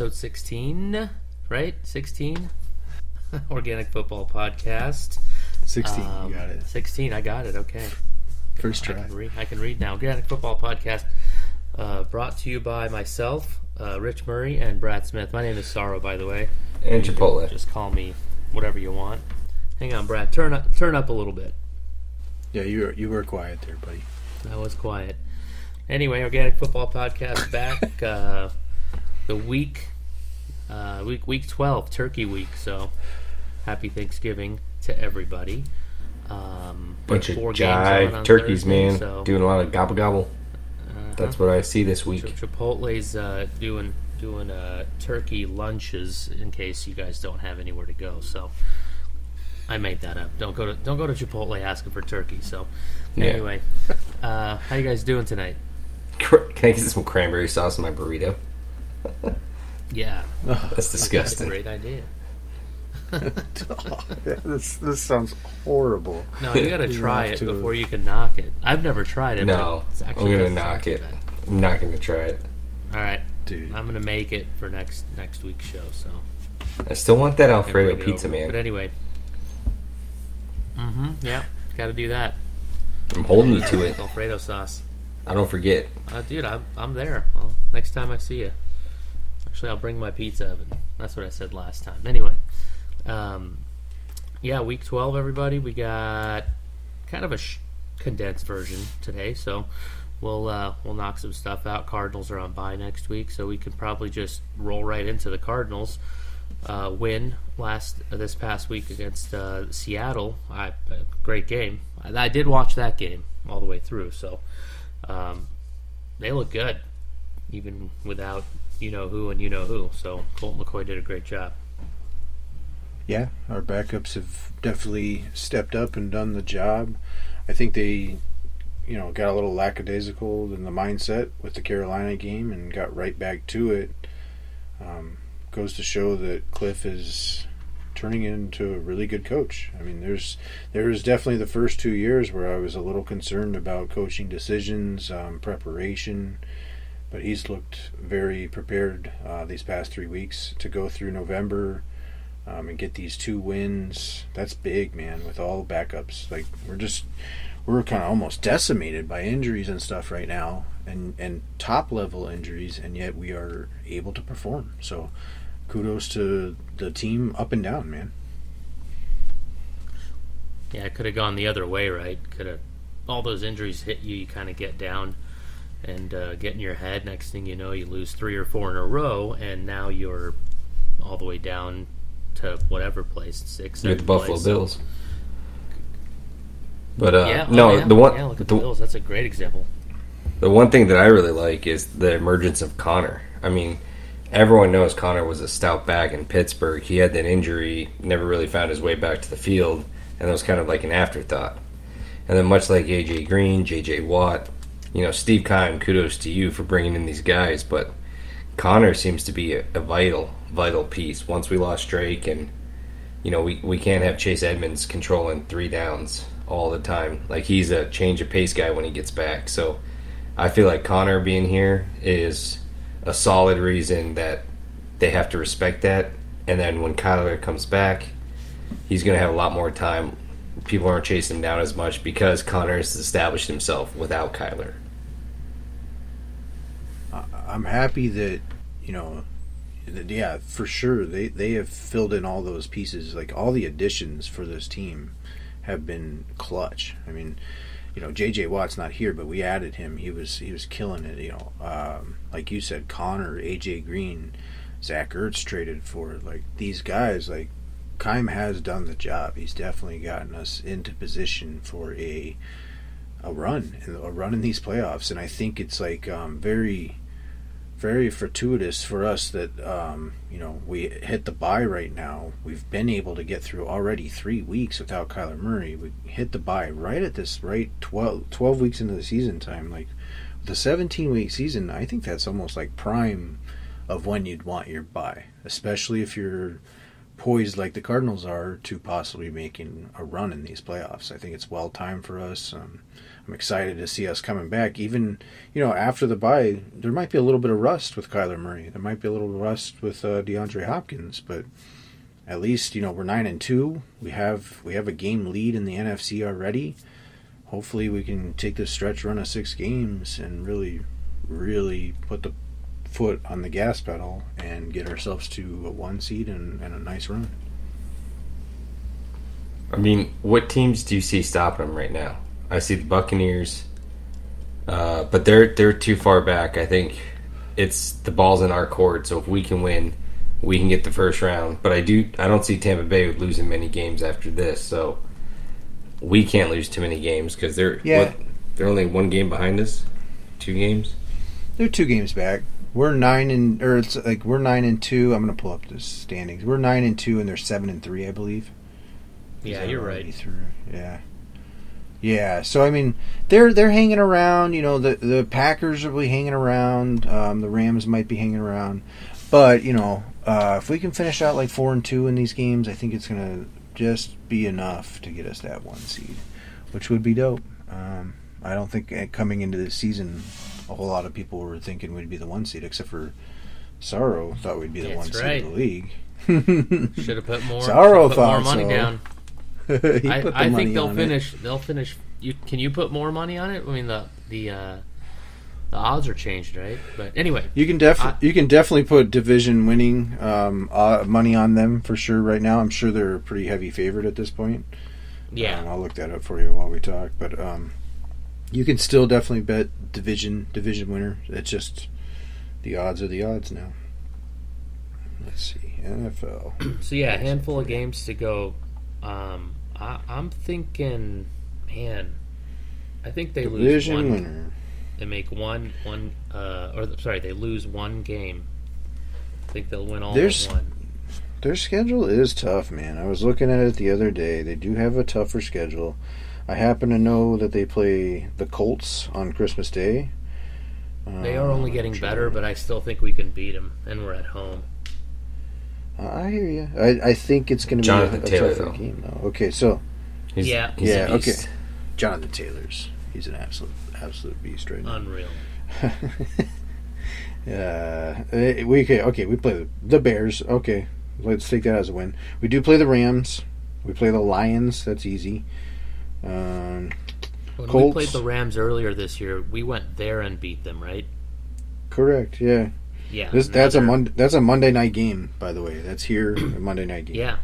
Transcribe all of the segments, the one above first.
we're. Episode 16, right? 16? Organic Football Podcast. 16, Um, you got it. 16, I got it, okay. First I try. can, read, I can read now. Organic Football Podcast uh, brought to you by myself, uh, Rich Murray, and Brad Smith. My name is Sorrow, by the way. And Chipotle. Just call me whatever you want. Hang on, Brad. Turn up, turn up a little bit. Yeah, you were, you were quiet there, buddy. I was quiet. Anyway, Organic Football Podcast back. uh, the week, uh, week week twelve, Turkey Week. So, happy Thanksgiving to everybody. Um, Bunch of four games on jive turkeys, Thursday, man. So, Doing a lot of gobble gobble. uh-huh. That's what I see this week. Chipotle's uh, doing doing uh, turkey lunches in case you guys don't have anywhere to go. So I made that up. Don't go to don't go to Chipotle asking for turkey. So Yeah. anyway, uh, how you guys doing tonight? Can I get some cranberry sauce in my burrito? Yeah, That's disgusting. that's a disgusting. great idea. this this sounds horrible. No, you gotta try have it to- before you can knock it. I've never tried it. No, but it's I'm gonna knock it. bad. I'm not gonna try it. All right, Dude. I'm gonna make it for next next week's show. So I still want that Alfredo pizza, over. man. But anyway, mm-hmm. Yeah, got to do that. I'm holding you to it. Alfredo sauce. I don't forget. Uh, dude, I'm, I'm there. Well, next time I see you. Actually, I'll bring my pizza oven. That's what I said last time. Anyway, um, yeah, week 12, everybody. We got kind of a sh- condensed version today, so we'll uh, we'll knock some stuff out. Cardinals are on bye next week, so we can probably just roll right into the Cardinals. Uh, win last uh, this past week against uh, Seattle. I, great game. I, I did watch that game all the way through, so um, they look good, even without you know who and you know who. So Colt McCoy did a great job. Yeah, our backups have definitely stepped up and done the job. I think they, you know, got a little lackadaisical in the mindset with the Carolina game and got right back to it. Um, goes to show that Kliff is turning into a really good coach. I mean, there's there was definitely the first two years where I was a little concerned about coaching decisions, um, preparation, but he's looked very prepared uh, these past three weeks to go through November um, and get these two wins. That's big, man. With all backups, like we're just we're kind of almost decimated by injuries and stuff right now, and and top level injuries, and yet we are able to perform. So, kudos to the team up and down, man. Yeah, it could have gone the other way, right? Could have all those injuries hit you. You kind of get down and uh, get in your head. Next thing you know, you lose three or four in a row, and now you're all the way down to whatever place, six. You're the Buffalo place. Bills. But uh, Yeah, oh, no, yeah. the one Yeah, look at the, the Bills. That's a great example. the one thing that I really like is the emergence of Conner. I mean, everyone knows Conner was a stout back in Pittsburgh. He had that injury, never really found his way back to the field, and it was kind of like an afterthought. And then, much like AJ Green, JJ Watt, you know, Steve Keim, kudos to you for bringing in these guys, but Conner seems to be a, a vital, vital piece. Once we lost Drake, and you know, we, we can't have Chase Edmonds controlling three downs all the time. Like he's a change of pace guy when he gets back. So I feel like Conner being here is a solid reason that they have to respect that. And then when Kyler comes back, he's going to have a lot more time. People aren't chasing him down as much because Conner has established himself without Kyler. I'm happy that you know, that, yeah, for sure they they have filled in all those pieces. Like all the additions for this team have been clutch. I mean, you know, J.J. Watt's not here, but we added him. He was he was killing it. You know, um, like you said, Conner, A.J. Green, Zach Ertz traded for like these guys. Like Keim has done the job. He's definitely gotten us into position for a a run, a run in these playoffs. And I think it's like um, very very fortuitous for us that um, you know we hit the bye right now. We've been able to get through already three weeks without Kyler Murray. We hit the bye right at this right 12, 12 weeks into the season time. Like the seventeen week season, I think that's almost like prime of when you'd want your bye, especially if you're poised like the Cardinals are to possibly making a run in these playoffs. I think it's well timed for us. Um, I'm excited to see us coming back. Even you know after the bye, there might be a little bit of rust with Kyler Murray. There might be a little rust with uh, DeAndre Hopkins, but at least you know we're nine and two. We have we have a game lead in the NFC already. Hopefully, we can take this stretch run of six games and really, really put the foot on the gas pedal and get ourselves to a one seed and, and a nice run. I mean, what teams do you see stopping them right now? I see the Buccaneers, uh, but they're they're too far back. I think it's the ball's in our court. So if we can win, we can get the first round. But I do I don't see Tampa Bay losing many games after this. So we can't lose too many games because they're Yeah. what, they're only one game behind us, two games. They're two games back. We're nine and or it's like we're nine and two. I'm gonna pull up the standings. We're nine and two, and they're seven and three, I believe. Yeah, you're right. Through? Yeah, yeah. So I mean, they're they're hanging around. You know, the the Packers will be hanging around. Um, the Rams might be hanging around, but you know, uh, if we can finish out like four and two in these games, I think it's gonna just be enough to get us that one seed, which would be dope. Um, I don't think uh, coming into this season, a whole lot of people were thinking we'd be the one seed, except for Sorrow thought we'd be the That's one seed in the league. Should have put more. Sorrow should've put more thought money so. down. He I, the I money think they'll on it. finish. They'll finish. You can you put more money on it? I mean the the uh, the odds are changed, right? But anyway, You can def I- you can definitely put division winning um, uh, money on them for sure. Right now, I'm sure they're a pretty heavy favorite at this point. yeah, Um, I'll look that up for you while we talk. But um, you can still definitely bet division division winner. It's just the odds are the odds now. Let's see NFL. So yeah, a handful of games to go. Um, I, I'm thinking, man, I think they lose one. winner. They make one one. Uh, or sorry, they lose one game. I think they'll win all but one. Their schedule is tough, man. I was looking at it the other day. They do have a tougher schedule. I happen to know that they play the Colts on Christmas Day. They are only Uh, getting I'm better, but I still think we can beat them, and we're at home. Uh, I hear you. I, I think it's going to be Jonathan a, a Taylor, tougher though. game, though. Okay, so He's, Yeah. he's Yeah, a beast. okay. Jonathan Taylor's he's an absolute absolute beast right now. Unreal. uh, eh, we okay, okay. We play the, the Bears. Okay, let's take that as a win. We do play the Rams. We play the Lions. That's easy. Um, When we played the Rams earlier this year, we went there and beat them, right? correct. Yeah. Yeah. This that's a Monday. That's a Monday night game, by the way. That's here a Monday night game. Yeah.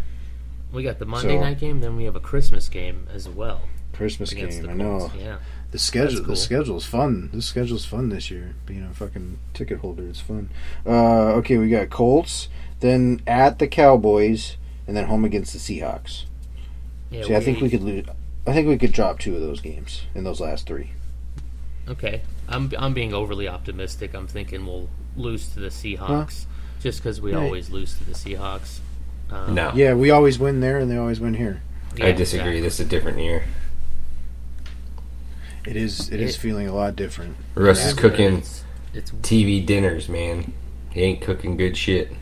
We got the Monday So- night game, then we have a Christmas game as well Christmas game. I know. Yeah. The schedule, That's the cool. schedule's fun. The schedule's fun this year. Being a fucking ticket holder, it's fun. Uh, okay, we got Colts, then at the Cowboys, and then home against the Seahawks. Yeah. See, I think we could lose. I think we could drop two of those games in those last three. Okay. I'm I'm being overly optimistic. I'm thinking we'll lose to the Seahawks just because we Yeah. always lose to the Seahawks. Um, No, Yeah, we always win there, and they always win here. yeah, I disagree. exactly. This is a different year. It is. It is feeling a lot different. Russ Yeah, is cooking It's, it's TV dinners, man. He ain't cooking good shit.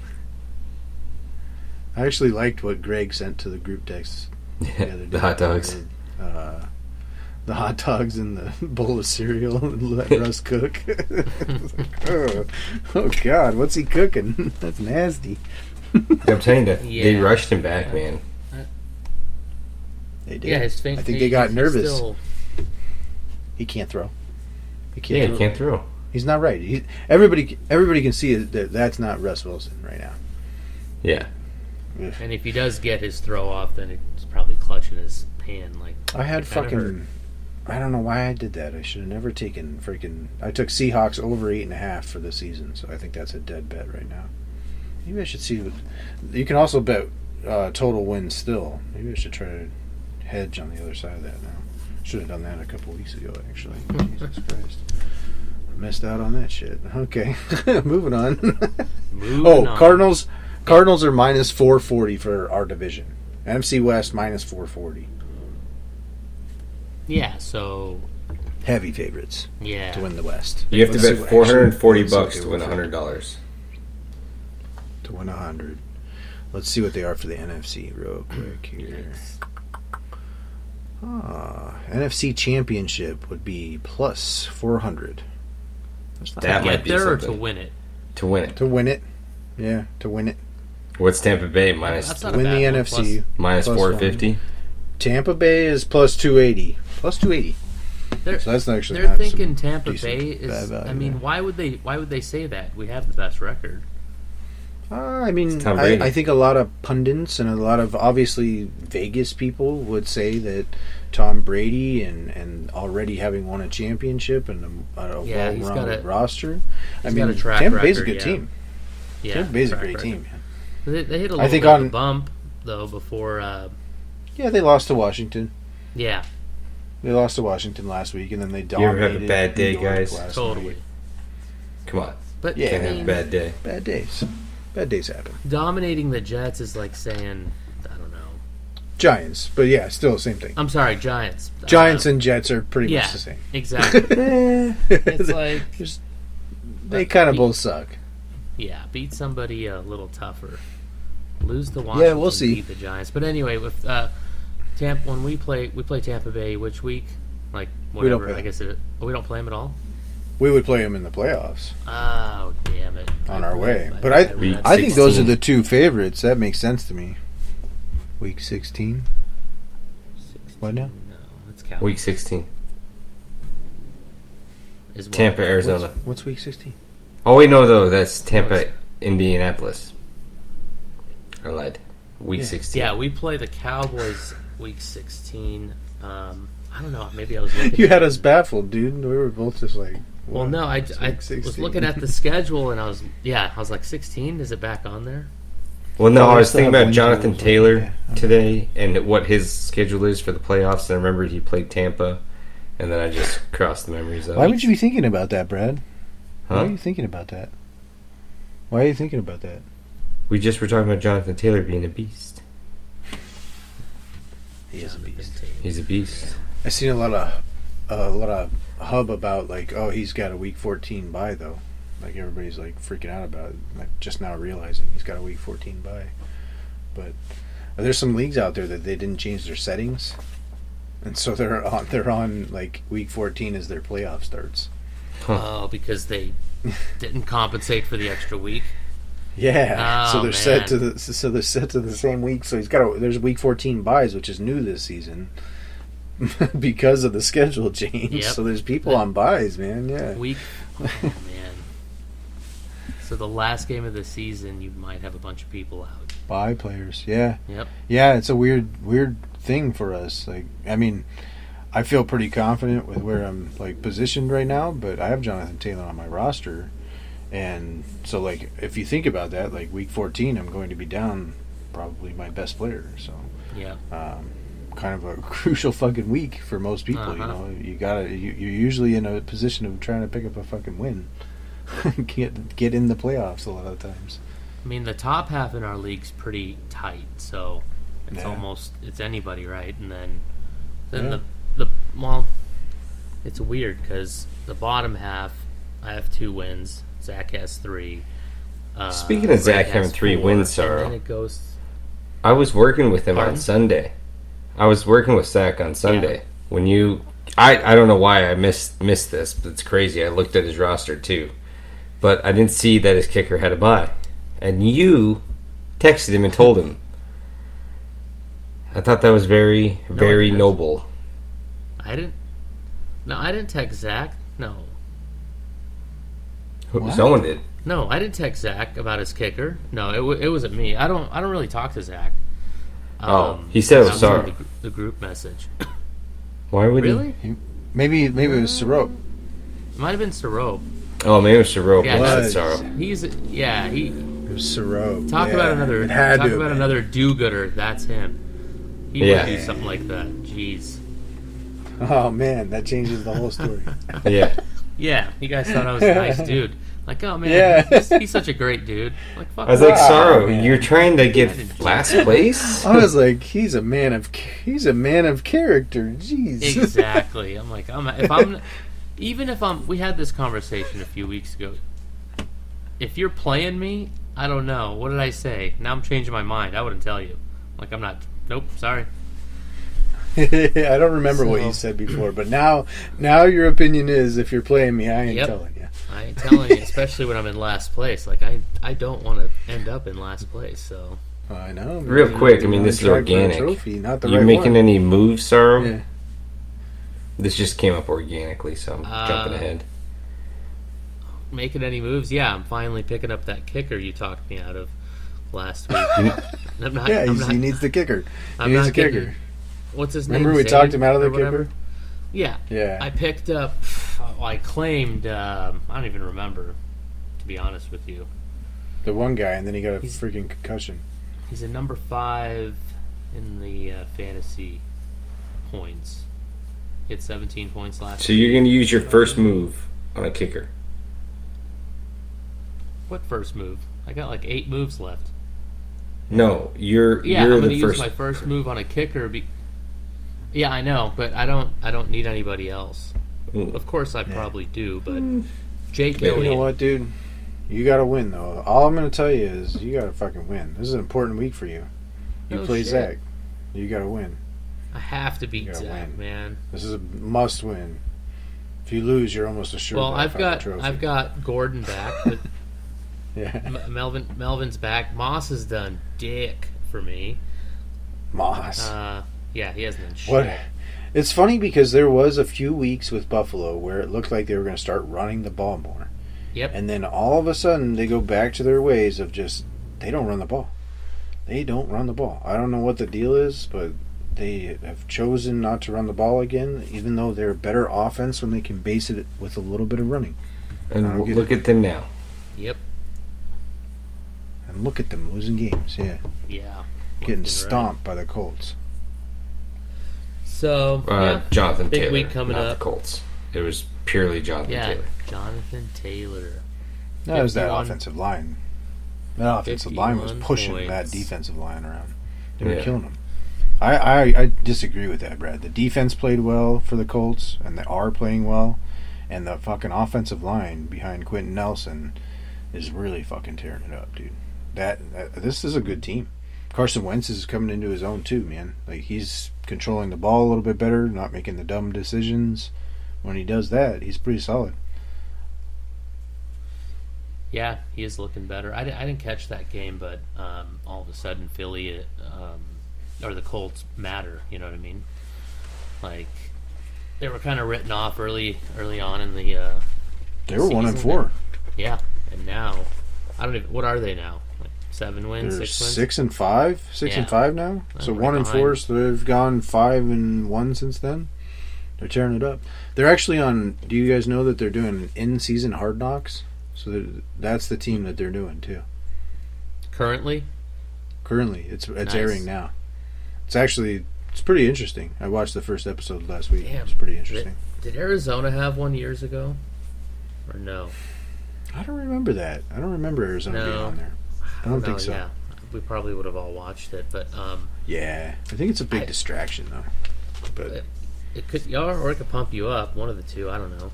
I actually liked what Greg sent to the group text the other day. the hot dogs. Uh, the hot dogs and the bowl of cereal and let Russ cook. oh, oh God, what's he cooking? That's nasty. I'm telling you, they rushed him back, man. They did. yeah. His fin- I think they got nervous. Still, He can't throw. He can't. Yeah, throw. he can't throw. He's not right. He, everybody, everybody can see that that's not Russ Wilson right now. Yeah, and if he does get his throw off, then it's probably clutching his hand. Like I had fucking. I don't know why I did that. I should have never taken freaking. I took Seahawks over eight and a half for the season, so I think that's a dead bet right now. Maybe I should see. What, you can also bet uh, total wins still. Maybe I should try to hedge on the other side of that now. Should have done that a couple weeks ago, actually. Jesus Christ. Missed out on that shit. Okay, moving on. moving oh, on. Cardinals. Cardinals are minus four forty for our division. NFC West minus four forty. Yeah. So Heavy favorites yeah. to win the West. you have to bet 440 actually, bucks to win what- hundred dollars. To win a hundred. Let's see what they are for the NFC real quick here. Ah, NFC Championship would be plus 400. That's That bad. might Get be there or to something. win it. to win it. to win it. Yeah, to win it. What's Tampa Bay minus That's not a win the one. NFC. minus plus four fifty? Tampa Bay is plus 280. Plus 280. They're, So that's not actually they're not thinking Tampa Bay is. value I mean, there. why would they? Why would they say that? We have the best record. Uh, I mean, I, I think a lot of pundits and a lot of obviously Vegas people would say that Tom Brady and, and already having won a championship and a, a Yeah, he's well-rounded got a- roster. I mean, got a track Tampa Bay's a record, good yeah. team. Yeah, Tampa Bay's a great record. team. Man. They, they hit a I little think bit of on- a bump though before. Uh, Yeah, they lost to Washington. yeah, They lost to Washington last week, and then they dominated. You ever have a bad day, guys? last totally. night. Come on, But Yeah. I can't have mean, a bad day. Bad days. Bad days happen. dominating the Jets is like saying, I don't know. Giants, but yeah, still the same thing. I'm sorry, Giants. Giants and Jets are pretty yeah, much the same. exactly. it's they like they kind of both suck. yeah, beat somebody a little tougher. Lose the Washington. Yeah, we'll see. Beat the Giants. But anyway, with uh, Tampa, when we play, we play Tampa Bay. Which week? Like We don't whatever. I guess it. Oh, we don't play them at all. We would play them in the playoffs Oh damn it! on our way, I- but I Week I think those are the two favorites. That makes sense to me. Week sixteen. What now? No, that's Cowboys. Week sixteen, Is what? Tampa, Arizona. What's, what's week sixteen? Oh wait, no, though that's Tampa, Indianapolis. I lied. Week Yeah. sixteen. Yeah, we play the Cowboys week 16. Um, I don't know. Maybe I was looking. You at- had us baffled, dude. We were both just like. Well, no, I, I week was looking at the schedule and I was yeah, I was like 16. Is it back on there? Well, no, Oh, I was thinking about Jonathan totals, Taylor yeah. today and what his schedule is for the playoffs. And I remembered he played Tampa, and then I just crossed the memories up. Why would you be thinking about that, Brad? Why are you thinking about that? Why are you thinking about that? We just were talking about Jonathan Taylor being a beast. He is a beast. He's a beast. I seen a lot of a lot of hub about like, oh, he's got a week 14 bye though. Like everybody's like freaking out about it. Like just now realizing he's got a week 14 bye. But there's some leagues out there that they didn't change their settings, and so they're on they're on like week 14 as their playoff starts. Oh, because they didn't compensate for the extra week. Yeah, so Oh, they're set to the so they're set to the same week. So he's got a, there's week 14 byes, which is new this season because of the schedule change. Yep. So there's people on byes, man. Yeah. Week. Oh man. So the last game of the season, you might have a bunch of people out. Bye players, yeah, Yep. yeah. It's a weird, weird thing for us. Like, I mean, I feel pretty confident with where I'm like positioned right now, but I have Jonathan Taylor on my roster, and so like if you think about that, like week 14, I'm going to be down probably my best player. So, Yeah. um, kind of a crucial fucking week for most people. You Uh-huh. know, you gotta, you, you're usually in a position of trying to pick up a fucking win, get get in the playoffs a lot of times. I mean, the top half in our league's pretty tight, so it's Yeah. almost it's anybody, right? And then then Yeah. the the well, it's weird because the bottom half, I have two wins. Zach has three. Uh, Speaking of Zach having three four, wins, Sorrow. goes. I was working with him Pardon? on Sunday. I was working with Zach on Sunday. When you, I, I don't know why I missed missed this, but it's crazy. I looked at his roster too, but I didn't see that his kicker had a bye, and you texted him and told him. I thought that was very No, I very didn't. noble. I didn't. No, I didn't text Zach. No, What? Someone did. no, I didn't text Zach about his kicker. No, it, w- it wasn't me. I don't. I don't really talk to Zach. Um, Oh, he said it was outside Sorrow. The, gr- the group message. Why would Really? Maybe maybe it was Sirop. It might have been Sarope. he? Oh, maybe it was Sorope. Yeah, Yeah, that's- Sorrow. He's yeah. He It was Sirop. talk yeah. about another. It had Talk to about have been. another do-gooder. That's him. He Yeah. would do something like that. Jeez. Oh man, that changes the whole story. Yeah, Yeah, you guys thought I was a nice dude. Like, oh man, Yeah. he's, he's such a great dude. Like, fuck. I was like, Wow, Sorrow, oh, man. you're trying to get last place. I was like, he's a man of he's a man of character. Jeez. exactly. I'm like, I'm if I'm even if I'm. We had this conversation a few weeks ago. If you're playing me, I don't know. What did I say? Now I'm changing my mind. I wouldn't tell you. Like, I'm not. Nope. Sorry. I don't remember what you said before, but now, now your opinion is if you're playing me, I ain't Yep. telling you. I ain't telling you, especially when I'm in last place. Like I, I don't want to end up in last place. So I know. Real quick, I mean, this is track for a organic. Trophy, not the you right making one. any moves, sir? Yeah. This just came up organically, so I'm Uh, jumping ahead. making any moves? Yeah, I'm finally picking up that kicker you talked me out of last week. I'm not. Yeah, I'm he's, not, he needs the kicker. He I'm needs not a kicker. getting- What's his name? Remember we Zane talked him out of the or kicker? Yeah, Yeah. I picked up. Well, I claimed. Um, I don't even remember, to be honest with you. the one guy, and then he got a He's- freaking concussion. He's a number five in the uh, fantasy points. Hit 17 points last. So you're going to use your first move on a kicker. What first move? I got like eight moves left. No, you're Yeah, you're I'm gonna the use first. my first move on a kicker. Be- yeah, I know, but I don't. I don't need anybody else. Ooh. Of course, I Yeah. probably do, but Jake Maybe. You know what, dude? You got to win, though. All I'm going to tell you is you got to fucking win. This is an important week for you. You No play shit. Zach. You got to win. I have to beat Zach, win. man. This is a must win. If you lose, you're almost assured. well, of a I've got trophy. I've got Gordon back, but yeah. M- Melvin Melvin's back. Moss has done dick for me. Moss. Uh, yeah, he hasn't done shit. What? It's funny because there was a few weeks with Buffalo where it looked like they were going to start running the ball more. Yep. And then all of a sudden they go back to their ways of just they don't run the ball. They don't run the ball. I don't know what the deal is, but they have chosen not to run the ball again, even though they're a better offense when they can base it with a little bit of running. and I don't look at them now. Yep. And look at them losing games. Yeah, Yeah. getting Left and right. stomped by the Colts. So Uh, yeah, Jonathan Big Taylor, week coming not up. the Colts. It was purely Jonathan yeah, Taylor. Jonathan Taylor. That was that offensive line. That offensive line was 51 pushing that defensive line around. They were Yeah. killing them. I, I, I disagree with that, Brad. The defense played well for the Colts, and they are playing well. And the fucking offensive line behind Quenton Nelson is really fucking tearing it up, dude. That, that this is a good team. Carson Wentz is coming into his own too, man. Like he's controlling the ball a little bit better, not making the dumb decisions. When he does that, he's pretty solid. Yeah, he is looking better. I, I didn't catch that game, but um, all of a sudden Philly um, or the Colts matter. You know what I mean? Like they were kind of written off early early on in the uh, They were one and four. yeah, and now I don't even. What are they now? Seven wins, They're six wins. six and five, six and five now. I'm So right one and four. So they've gone five and one since then. They're tearing it up. They're actually on. Do you guys know that they're doing in-season hard knocks? So that's the team that they're doing too. Currently, Currently, it's it's Nice. airing now. It's actually it's pretty interesting. I watched the first episode last week. Damn. It's pretty interesting. did Arizona have one years ago, or no? I don't remember that. I don't remember Arizona being on there. I don't think so. Yeah, we probably would have all watched it, but um, Yeah, I think it's a big I- distraction though. But it could, yeah, or it could pump you up. One of the two. I don't know.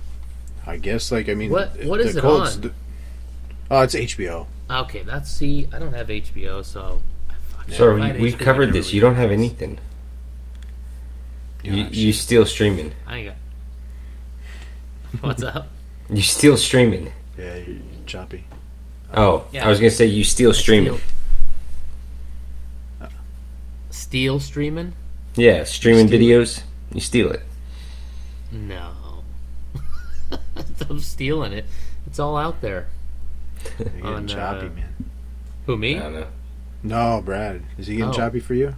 I guess like I mean, What- what the is it Colts, on? d- Oh, it's HBO. Okay, that's see. I don't have HBO, so. I fucking- So we, had we HBO, covered this. You don't have the house. anything. You, Yeah, you still streaming. I ain't got. What's up? You still streaming. Yeah, you're choppy. Oh, Yeah. I was gonna say you steal streaming. Steal, Steel streaming? Yeah, streaming Steal it. videos. You steal it. No. I'm stealing it. It's all out there. You're getting On, choppy, uh, man. Who I me? don't know. No, Brad. Is he getting Oh. choppy for you?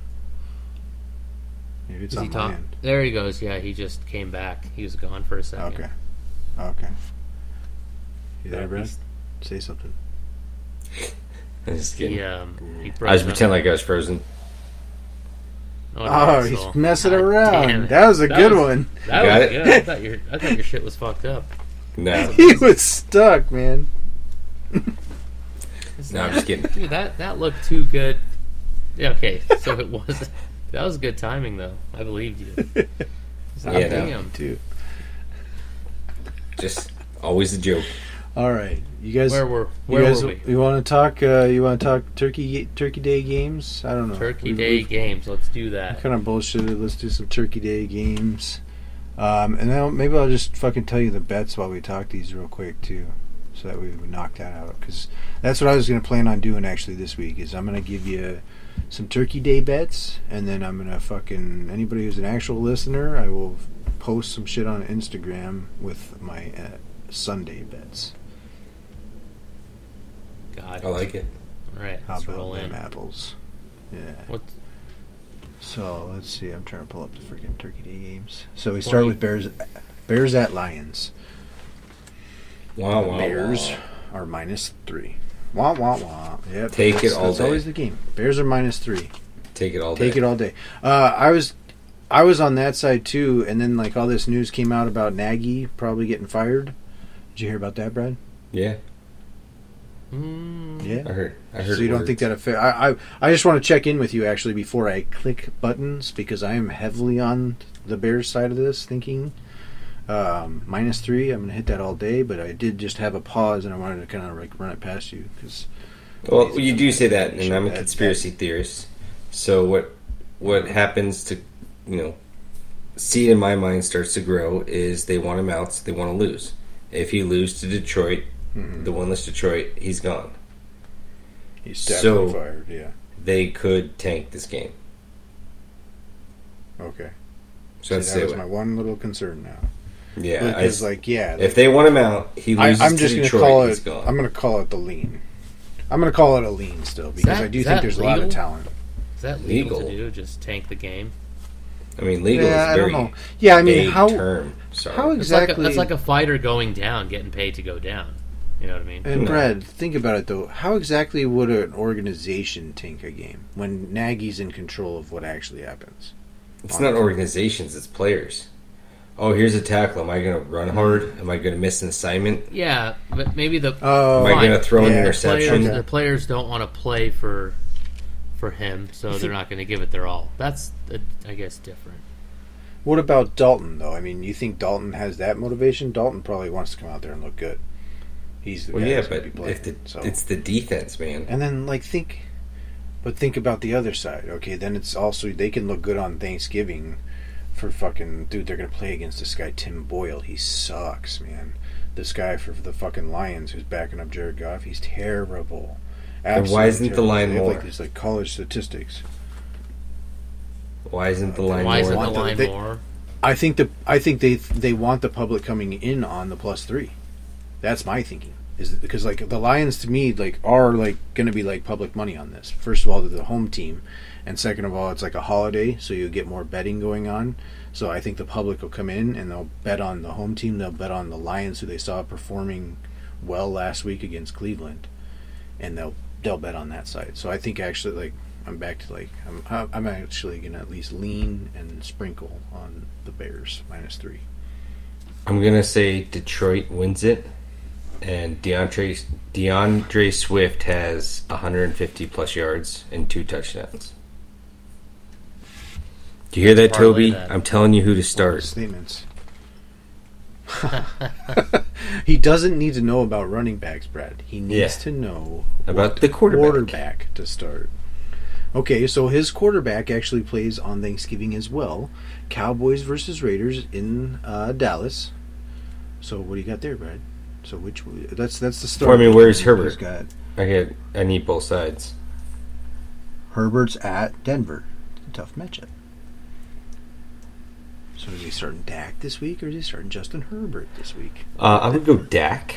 Maybe it's Is on he my talk- end. There he goes. Yeah, he just came back. He was gone for a second. Okay. Okay. You there, Brad? Say something. I'm just kidding. He, um, he I was froze up. pretending like I was frozen. What an Oh, asshole. he's messing God around. That was a That good was- one. That Got was it? good. I thought your I thought your shit was fucked up. No, he was stuck, man. No, I'm just kidding. Dude, that that looked too good. Yeah, okay, so it was. That was good timing, though. I believed you. It's like, Yeah, no. damn. Too. Just always a joke. All right, you guys. Where were you guys, were we? You want to talk? Uh, you want to talk Turkey Turkey Day games? I don't know. Turkey We- Day we've games. Let's do that. Kind of bullshitted. Let's do some Turkey Day games. Um, and then maybe I'll just fucking tell you the bets while we talk these real quick too, so that we knock that out. Because that's what I was gonna plan on doing actually this week. Is I'm gonna give you some Turkey Day bets, and then I'm gonna fucking anybody who's an actual listener, I will post some shit on Instagram with my uh, Sunday bets. God. I like it. All right, How let's about roll them in. apples? Yeah. What? So let's see. I'm trying to pull up the freaking Turkey Day games. So we start Twenty. with Bears. Bears at Lions. Wow, wow, Bears wow. are minus three. Wah wah wah. Yep. Take that's, it all That's day. always the game. Bears are minus three. Take it all day. Take it all day. Uh, I was, I was on that side too, and then like all this news came out about Nagy probably getting fired. Did you hear about that, Brad? Yeah, Mm, Yeah. I heard. I heard. So you don't think that affect? I, I I just want to check in with you actually before I click buttons because I am heavily on the Bears side of this, thinking um, minus three. I'm gonna hit that all day, but I did just have a pause and I wanted to kind of like run it past you because Well, you do say that, and I'm a That- conspiracy theorist. So what what happens to you know seed in my mind starts to grow is they want him out, so they want to lose. If he loses to Detroit, Mhm. the winless Detroit, he's gone. he's So- fired. Yeah. They could tank this game. Okay. So See, that's that was away. my one little concern now. Yeah, I, because like yeah, if they want him out, he loses I'm to just gonna Detroit. call he's it. gone. I'm gonna call it the lean. I'm gonna call it a lean still because that- I do think that there's a lot of talent. Is that legal, Legal. to do? Just tank the game? I mean, legal yeah, is I very don't know. Yeah, I mean how term. Sorry. how It's like, a, exactly? that's like a fighter going down, getting paid to go down. You know what I mean? And No. Brad, think about it though. How exactly would an organization tank a game when Nagy's in control of what actually happens? It's not organizations, it's players. Oh, here's a tackle. Am I going to run hard? Am I going to miss an assignment? Yeah, but maybe the Oh, Am I going to throw an interception? players, the players don't want to play for for him, so they're not going to give it their all. That's, uh, I guess, different. what about Dalton though? I mean, you think Dalton has that motivation? Dalton probably wants to come out there and look good. He's the Well, guy yeah, that's but be playing, if the, so. it's the defense, man. and then like think, but think about the other side. Okay, then it's also they can look good on Thanksgiving for fucking dude. They're gonna play against this guy Tim Boyle. He sucks, man. This guy for the fucking Lions who's backing up Jared Goff. He's terrible. And why isn't the line They more? Like these like college statistics. Why isn't the Uh, line Why isn't the want line they- more? I think the I think they they want the public coming in on the plus three. That's my thinking. Is because like the Lions to me like are like going to be like public money on this. First of all, they're the home team, and second of all, it's like a holiday, so you get more betting going on. So I think the public will come in and they'll bet on the home team. They'll bet on the Lions, who they saw performing well last week against Cleveland, and they'll they'll bet on that side. So I think actually like I'm back to like I'm I'm actually gonna at least lean and sprinkle on the Bears minus three. I'm to say Detroit wins it, and DeAndre, D'Andre Swift has 150 plus yards and two touchdowns. Do you hear that, Toby? that. I'm telling you who to start. statements. he doesn't need to know about running backs, Brad. He needs Yeah. to know About what the quarterback. quarterback to start. Okay, so his quarterback actually plays on Thanksgiving as well. Cowboys versus Raiders in uh, Dallas. So what do you got there, Brad? So which that's that's the. Well, I mean, where's Herbert? got I get. I need both sides. Herbert's at Denver. Tough matchup. So is he starting Dak this week, or is he starting Justin Herbert this week? Uh, I'm gonna go Dak.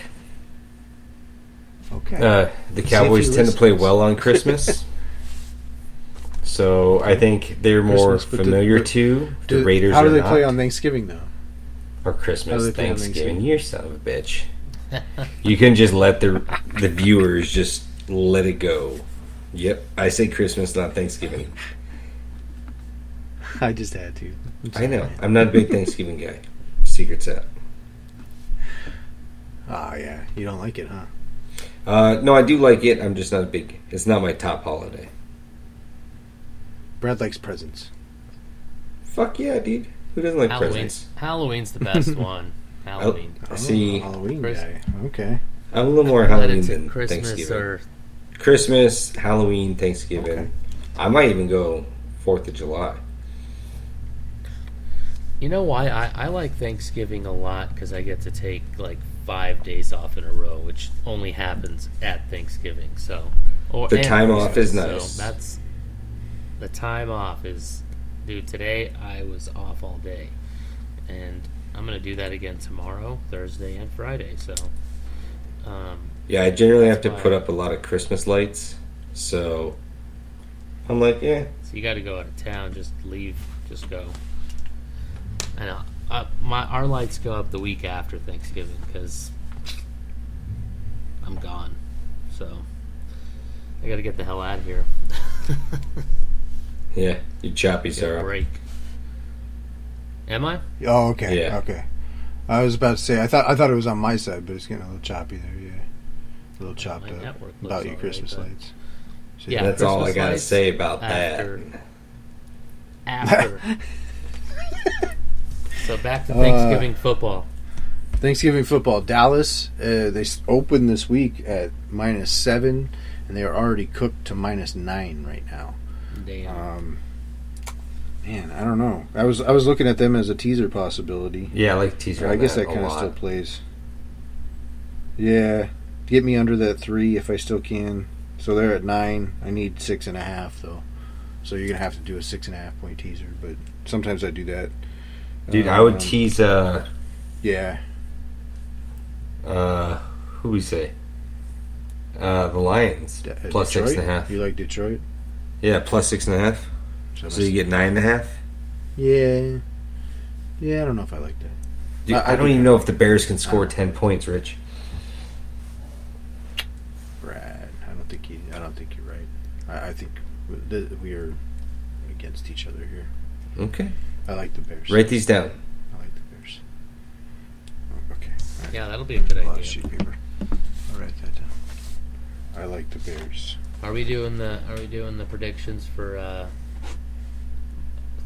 Okay. Uh, the if Cowboys tend to play well on Christmas, so I think they're more Christmas, familiar to the Do- Raiders. How do are they not. play on Thanksgiving though? or Christmas, they play on Thanksgiving? Thanksgiving? You son of a bitch! You can just let the the viewers just let it go. Yep, I say Christmas, not Thanksgiving. I just had to. I'm know. I'm not a big Thanksgiving guy. Secret's out. Ah, yeah. You don't like it, huh? Uh, no, I do like it. I'm just not a big. It's not my top holiday. Brad likes presents. Fuck yeah, dude. Who doesn't like Halloween's presents? Halloween's the best one. Halloween. Oh, oh, I see. Oh, Halloween Chris- guy. Okay. I'm a little more Halloween than Christmas Thanksgiving. or Christmas, Halloween, Thanksgiving. Okay. I might even go Fourth of July. You know why I, I like Thanksgiving a lot because I get to take like five days off in a row, which only happens at Thanksgiving. So, or The and time off is nice. So that's the time off is, dude. Today I was off all day, and I'm gonna do that again tomorrow, Thursday, and Friday. So, um, Yeah, I generally have to That's put up a lot of Christmas lights, so I'm like, yeah, so you got to go out of town. Just leave. Just go. I know. Uh, my our lights go up the week after Thanksgiving because I'm gone. So I got to get the hell out of here. yeah, you choppy, Get a Sarah. break. Am I? Oh, okay, Yeah. okay. I was about to say I thought I thought it was on my side, but it's getting a little choppy there. Yeah, a little chopped My up about your Christmas but- lights. So, Yeah. That's all I gotta say about after- that. After. so back to Uh, Thanksgiving football. Thanksgiving football, Dallas. Uh, they opened this week at minus seven, and they are already cooked to minus nine right now. Damn. Um, man, I don't know. I was I was looking at them as a teaser possibility. Yeah, I like teaser. I guess that that kind of still plays. Yeah, get me under that three if I still can. So they're at nine. I need six and a half though. So you're gonna have to do a six and a half point teaser, but sometimes I do that. Dude, I would Um, tease. Uh, Yeah, uh, who we say? Uh, the Lions uh, plus six Detroit? and a half. You like Detroit? Yeah, plus six and a half. So you get nine and a half. Yeah, yeah. I don't know if I like that. Dude, I- I, I don't even know if the Bears can score Uh, ten points, Rich. Brad, I don't think you. I don't think you're right. I, I think we are against each other here. Okay, I like the Bears. write these down. I like the Bears. Oh, Okay. All right. yeah, that'll be a good A lot of idea. sheet paper. I'll write that down. I like the Bears. Are we doing the Are we doing the predictions for uh,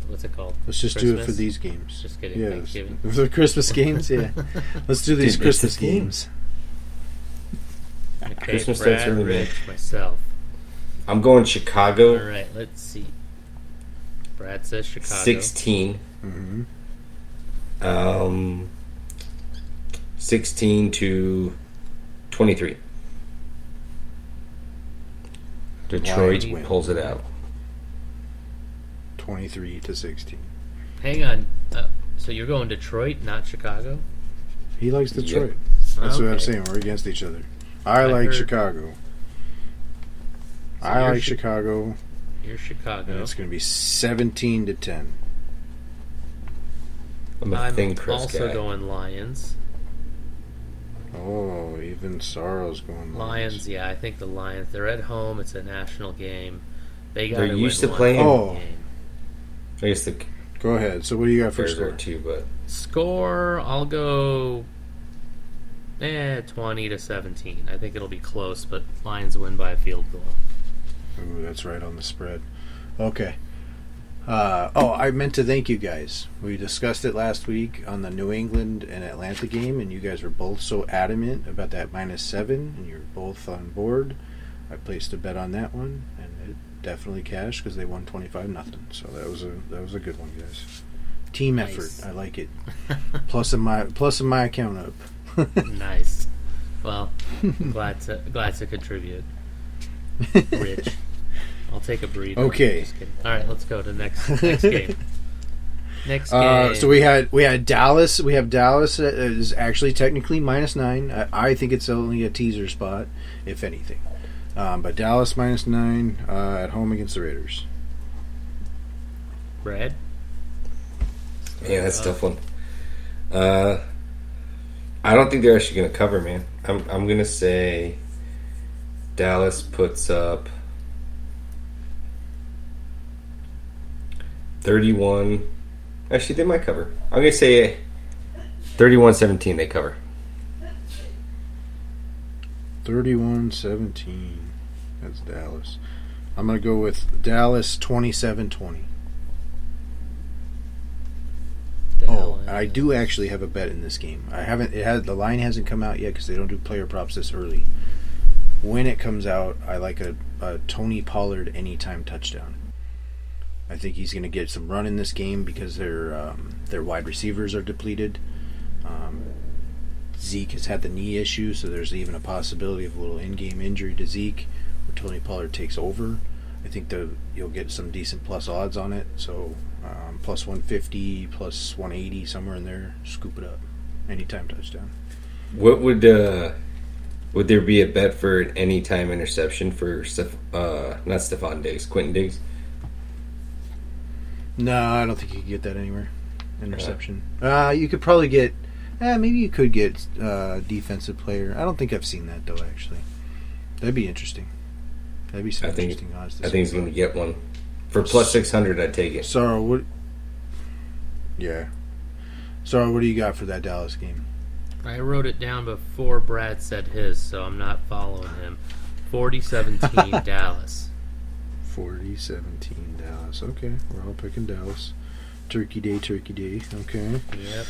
what's it called? Let's just do it for these games. Just kidding. Yeah, Thanksgiving. for the Christmas games. Yeah, let's do these Dude, Christmas the games. Okay, Christmas Brad, starts early. Rich, myself. I'm going Chicago All right, let's see. Brad says Chicago. sixteen. hmm Um, sixteen to twenty-three. Detroit pulls it out. Twenty-three to sixteen. Hang on. Uh, so you're going Detroit, not Chicago? He likes Yep. Detroit. That's what I'm saying. We're against each other. I, I like heard- Chicago. So I like Chi- Chicago. You're And Chicago. it's going to be seventeen to ten. I'm a I'm thin Chris also guy. going Lions. Oh, even Sorrow's going Lions, yeah, I think the Lions. They're at home. It's a national game. They got They're used to playing- Oh. game. I guess the Go ahead. So what do you got for Bears score? are too, but Score, I'll go. Eh, twenty to seventeen. I think it'll be close, but Lions win by a field goal. Ooh, that's right on the spread. Okay. Uh, oh, I meant to thank you guys. We discussed it last week on the New England and Atlanta game, and you guys were both so adamant about that minus seven, and you're both on board. I placed a bet on that one, and it definitely cash because they won twenty five nothing. So that was a that was a good one, guys. Team Nice. effort. I like it. Plus of my plus of my account up. nice. Well, glad to glad to contribute. Rich. I'll take a breather. Okay. All right, let's go to next next game. Next game. Uh, so we had we had Dallas. We have Dallas uh, is actually technically minus nine. I, I think it's only a teaser spot, if anything. Um, but Dallas minus nine uh, at home against the Raiders. Red. yeah, that's a Uh, tough one. Uh, I don't think they're actually going to cover, man. I'm I'm going to say Dallas puts up 31. Actually, they might cover. I'm going to say 31-17 they cover. 31-17. That's Dallas. I'm going to go with Dallas 27-20. Dallas. I do actually have a bet in this game. I haven't. It had the line hasn't come out yet because they don't do player props this early. When it comes out, I like a, a Tony Pollard anytime touchdown. I think he's going to get some run in this game because their um, their wide receivers are depleted. Um, Zeke has had the knee issue, so there's even a possibility of a little in-game injury to Zeke, where Tony Pollard takes over. I think the you'll get some decent plus odds on it. So um, plus 150, plus 180, somewhere in there. Scoop it up. Anytime touchdown. What would uh, would there be a bet for an anytime interception for Steph, uh, not Stefon Diggs, Quentin Diggs? No, I don't think you could get that anywhere. Interception. Uh, you could probably get. Eh, maybe you could get uh, defensive player. I don't think I've seen that though. Actually, that'd be interesting. That'd be some I think- interesting odds. To I think he's going to get one for plus six hundred. I'd take it. So what? Yeah. So what do you got for that Dallas game? I wrote it down before Brad said his, so I'm not following him. 40-17 Dallas. 40 17 Dallas. Okay, we're all picking Dallas. Turkey Day, Turkey Day. Okay. Yep.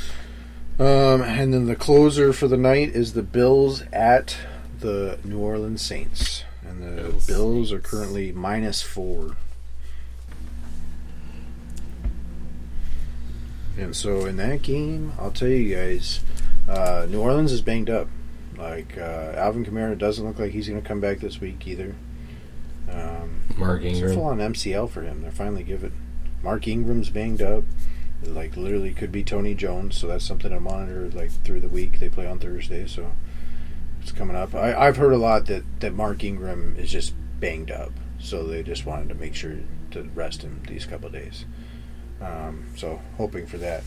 Um, and then the closer for the night is the Bills at the New Orleans Saints. And the Bills Bills, are currently minus four. And so in that game, I'll tell you guys, uh, New Orleans is banged up. Like uh, Alvin Kamara doesn't look like he's going to come back this week either. Um, Mark a full on MCL for him. They're finally giving. Mark Ingram's banged up. Like literally could be Tony Jones, so that's something to monitor. Like through the week, they play on Thursday, so coming up. I, I've heard a lot that that Mark Ingram is just banged up, so they just wanted to make sure to rest him these couple of days. Um, so hoping for that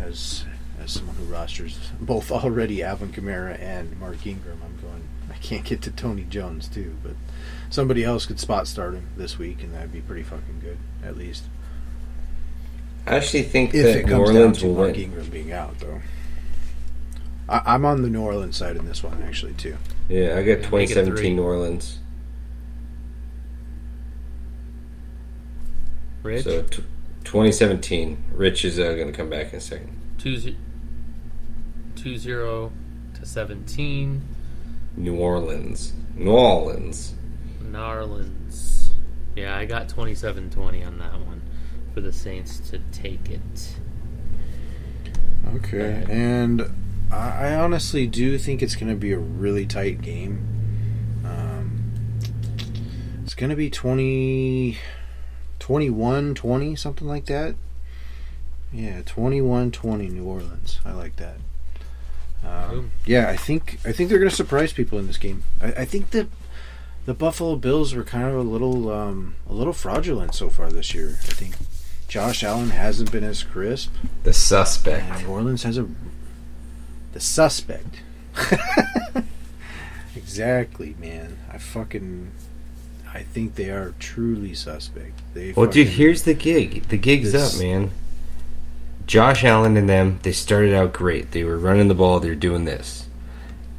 as as someone who rosters both already Alvin Kamara and Mark Ingram, I'm going. I can't get to Tony Jones too, but somebody else could spot start him this week, and that'd be pretty fucking good at least. I actually think If that it New comes Orleans down to will Mark win. Ingram being out, though. I, I'm on the New Orleans side in this one actually too. Yeah, I got Yeah, make it 2017. New Orleans. Rich? So t- 2017. Rich is uh, going to come back in a second. Two ze- two zero to 17. New Orleans. New Orleans. Narlands. Yeah, I got 27-20 on that one for the Saints to take it. Okay, and I, I honestly do think it's going to be a really tight game. Um, it's going to be 20, 21 20, something like that. Yeah, 21 20 New Orleans. I like that. Um, yeah, I think I think they're going to surprise people in this game. I, I think that the Buffalo Bills were kind of a little um, a little fraudulent so far this year. I think Josh Allen hasn't been as crisp. The And suspect. New Orleans has a the suspect. exactly, man. I fucking I think they are truly suspect. They Well, dude, here's the gig. The gig's This- up, man. Josh Allen and them, they started out great. They were running the ball, they're doing this.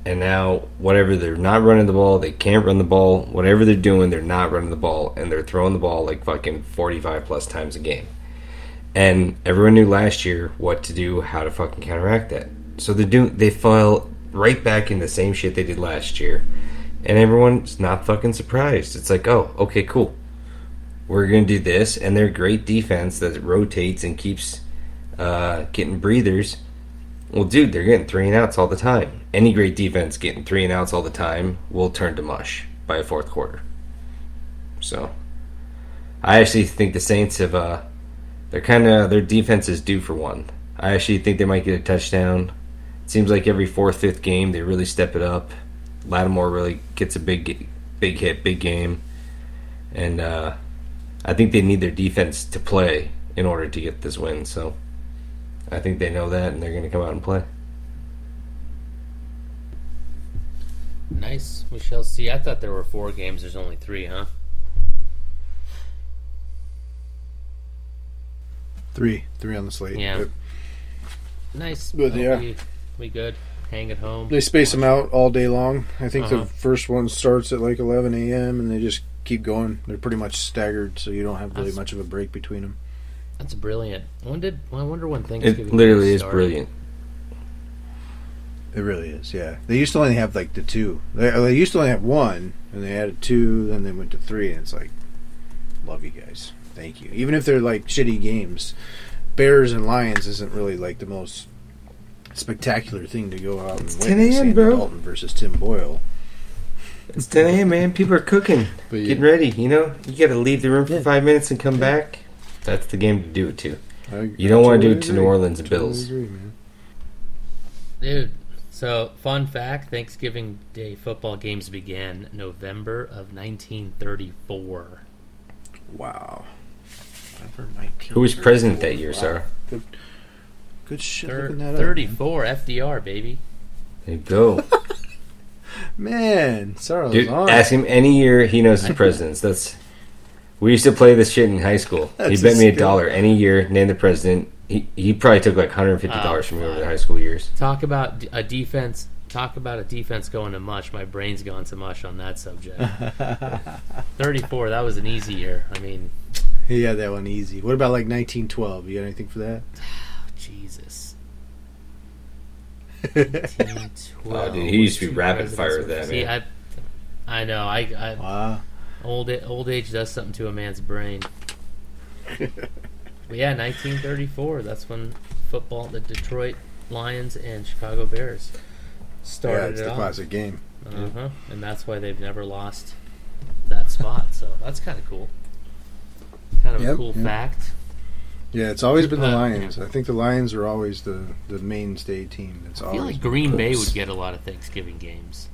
And now, whatever, they're not running the ball, they can't run the ball. Whatever they're doing, they're not running the ball, and they're throwing the ball like fucking 45 plus times a game. And everyone knew last year what to do, how to fucking counteract that. So they're doing, they fell right back in the same shit they did last year. And everyone's not fucking surprised. It's like, oh, okay, cool we're to do this, and they're great defense that rotates and keeps uh, getting breathers. Well, dude, they're getting three and outs all the time. Any great defense getting three and outs all the time will turn to mush by a fourth quarter. So, I actually think the Saints have uh, they're kind of their defense is due for one. I actually think they might get a touchdown. It seems like every fourth, fifth game they really step it up. Lattimore really gets a big, big hit, big game, and uh, I think they need their defense to play in order to get this win. So I think they know that, and they're going to come out and play. Nice. We shall see. I thought there were four games. There's only three, huh? three, three on the slate. Yeah. Yep. Nice. But, yeah. We, we good. Hang at home. They space them out all day long. I think Uh-huh. the first one starts at like 11 a.m. and they just keep going. They're pretty much staggered, so you don't have really That's- much of a break between them. That's brilliant. When did? I wonder when things? It literally is started. brilliant. It really is. Yeah, they used to only have like the two. They, they used to only have one, and they added two. Then they went to three, and it's like, love you guys, thank you. Even if they're like shitty games, Bears and Lions isn't really like the most spectacular thing to go out and It's win. 10 a.m., bro. Dalton versus Tim Boyle. It's 10 a.m., man. People are cooking, But yeah. getting ready. You know, you got to leave the room for Yeah. five minutes and come back. That's the game to do it to. I, You don't wanna do it to agree. New Orleans Totally Bills. agree, man. Dude, so fun fact Thanksgiving Day football games began November of 1934. Wow. November 19. Who was president that year, Sarah? Good, good shit. Thir- looking that up, 34 FDR, baby. There you go. Man, sorry. Dude, ask him any year he knows his presidents. That's we used to play this shit in high school. he bet a me a dollar any year, name the president. He he probably took like hundred and fifty oh, dollars Oh, from me over the high school years. Talk about a defense. Talk about a defense going to mush. My brain's gone to mush on that subject. 34, that was an easy year. I mean, He had that one easy. What about like 1912? You got anything for that? Jesus. Oh, dude, he used to be rapid fire then. See, man. I, I know. I, I wow. old old age does something to a man's brain. But yeah, 1934. That's when football, the Detroit Lions and Chicago Bears started. Yeah, it's it the off. classic game. Uh-huh. And that's why they've never lost that spot. So that's kind of cool. Kind of a cool yep. fact. Yeah, it's always been the Uh, Lions. I think the Lions are always the, the mainstay team. It's I always feel like been Green Bay would get a lot of Thanksgiving games.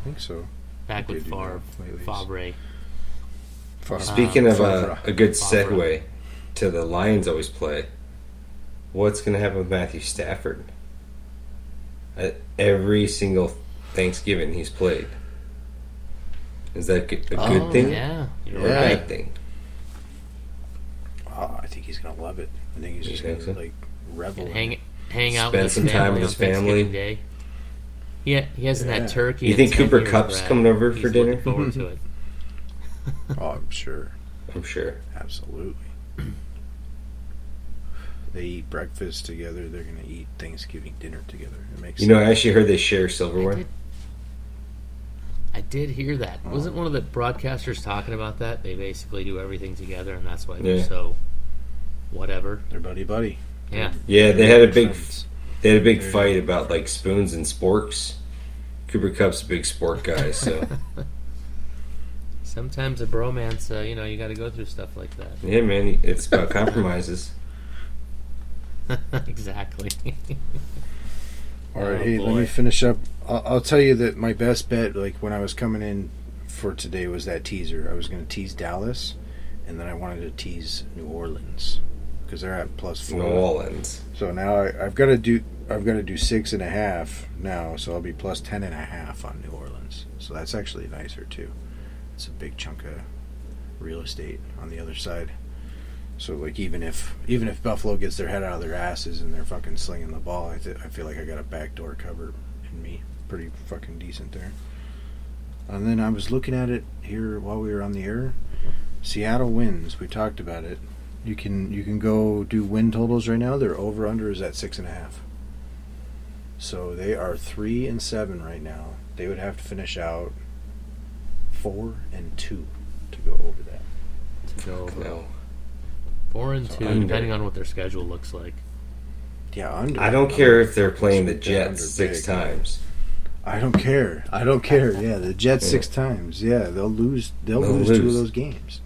I think so. Back They with do Favre, now lately. Fabre. Favre. Speaking of uh, Favre. a good Favre. segue to the Lions always play, what's going to happen with Matthew Stafford? At every single Thanksgiving he's played. Is that a good Oh, thing Yeah, you're or a Yeah. right. bad thing? Oh, I think he's gonna love it. I think he's You just think gonna so? like revel. And in hang it. hang out Spend with some time family with on his family. Thanksgiving Day. Yeah, he hasn't Yeah. had turkey. You in think 10 Cooper years, Kupp's Brad. coming over He's for looking dinner? Forward to it. Oh, I'm sure. I'm sure. Absolutely. They eat breakfast together. They're gonna eat Thanksgiving dinner together. It makes You know, I sense. actually heard they share I silverware. did, I did hear that. Oh. Wasn't one of the broadcasters talking about that? They basically do everything together, and that's why they're Yeah. so whatever. they're buddy buddy. Yeah. Yeah, they had a big they had a big fight about like spoons and sporks. Cooper Kupp's a big sport guy, so Sometimes a bromance, uh, you know, you got to go through stuff like that. yeah, man, it's about compromises. exactly. All right, Oh, hey, let me finish up. I'll, I'll tell you that my best bet, like when I was coming in for today, was that teaser. I was going to tease Dallas, and then I wanted to tease New Orleans because they're at four. New. Orleans. So now I, I've got to do I've got to do six and a half now, so I'll be plus ten and a half on New Orleans. So that's actually nicer too. It's a big chunk of real estate on the other side. So like even if even if Buffalo gets their head out of their asses and they're fucking slinging the ball, I, th- I feel like I got a backdoor cover in me, pretty fucking decent there. And then I was looking at it here while we were on the air. Seattle wins. We talked about it. You can you can go do win totals right now. Their over under is at six and a half. So they are three and seven right now. They would have to finish out four and two to go over that. to go over. No, Four and So two, under. depending on what their schedule looks like. Yeah, under. I don't care if they're playing the Jets six big. times. I don't care. I don't care. Yeah, the Jets Yeah. six times. Yeah, they'll lose. They'll, They'll lose, two of those games.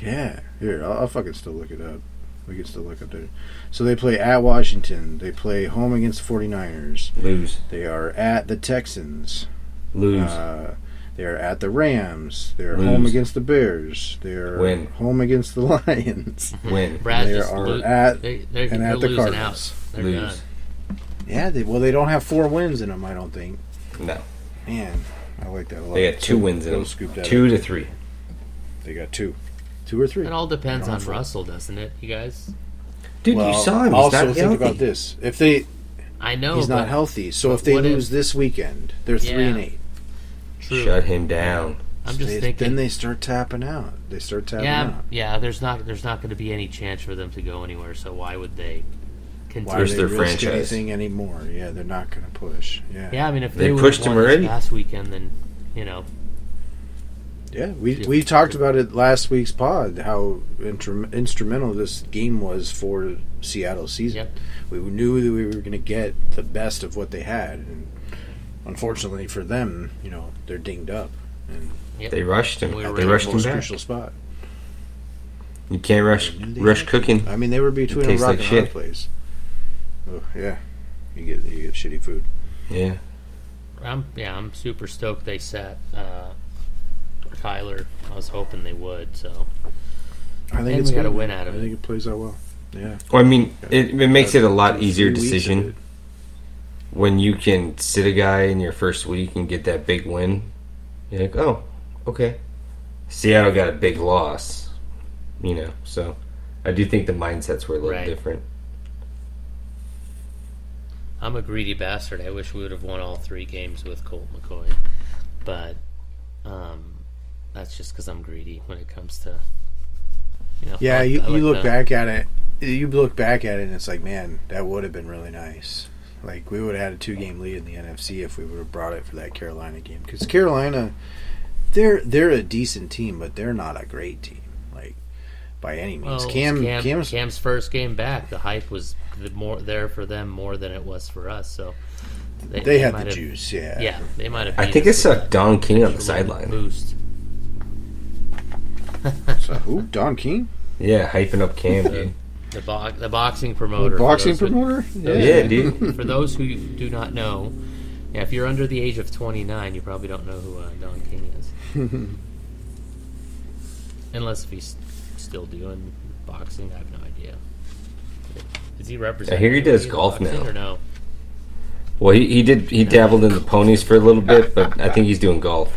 Yeah, here I'll, I'll fucking still look it up. We can still look up there. So they play at Washington. They play home against the 49ers. Lose, They are at the Texans. lose. Uh, they are at the Rams. They are Lose. home against the Bears. They are Win. home against the Lions. Win. Brad they are lo- at they, they're, and they're at the Cardinals. out. They're Lose. done. Yeah, they well they don't have four wins in them. I don't think. No, Man, I like that a lot. they got two So wins in them. scoop that Two up. to three. They got two, two or three. It all depends on on four. Russell, doesn't it, you guys? Dude, well, you saw him. He's also, not think healthy. about this: if they I know, he's but not healthy, so if they what if- lose this weekend, they're three and eight. True. Shut him down. I'm just They- thinking. Then they start tapping out. They start tapping yeah, out. yeah. There's not there's not going to be any chance for them to go anywhere. So why would they Why continue? do Where's they their risk franchise? anything anymore? Yeah, they're not going to push. Yeah. Yeah, I mean, if They they, pushed have him already? last weekend, then you know, Yeah, we we talked about it last week's pod how intrum- instrumental this game was for Seattle's season. Yep. We knew that we were going to get the best of what they had, and unfortunately for them, you know, they're dinged up and yep. They rushed him. We They were they're in rushed the him most back. crucial spot. You can't rush rush cooking. I mean, they were between a rock like and a hard place. Oh, yeah, you get you get shitty food. Yeah. I'm yeah, I'm super stoked they sat uh, Kyler. I was hoping they would. So I think And it's we got a win out of it. I it. think it plays out well. Yeah, Well, I mean, it, it makes it a lot easier decision when you can sit a guy in your first week and get that big win. You're like, oh, okay. Seattle got a big loss, you know. So I do think the mindsets were a little Right. different. I'm a greedy bastard. I wish we would have won all three games with Colt McCoy, but um, that's just because I'm greedy when it comes to. You know, Yeah, I- you, I you look the- back at it. You look back at it, and it's like, man, that would have been really nice. Like we would have had a two-game lead in the NFC if we would have brought it for that Carolina game. Because Carolina, they're they're a decent team, but they're not a great team, by any means. Well, Cam, Cam, Cam's Cam's first game back, the hype was more there for them more than it was for us. So they had the have- juice. Yeah, Yeah, they might have. I think it's us saw with that Don King on the sideline. Boost. So who? Don King, Yeah, hyping up Cam, dude. The, bo- the boxing promoter. for boxing those who- promoter. Yeah, dude. For those who do not know, yeah, if you're under the age of 29, you probably don't know who uh, Don King is. Unless if he's still doing boxing, I have no idea. Is he representing? I hear he does in golf boxing now. Or no? Well, he, he did. He dabbled in the ponies for a little bit, but I think he's doing golf.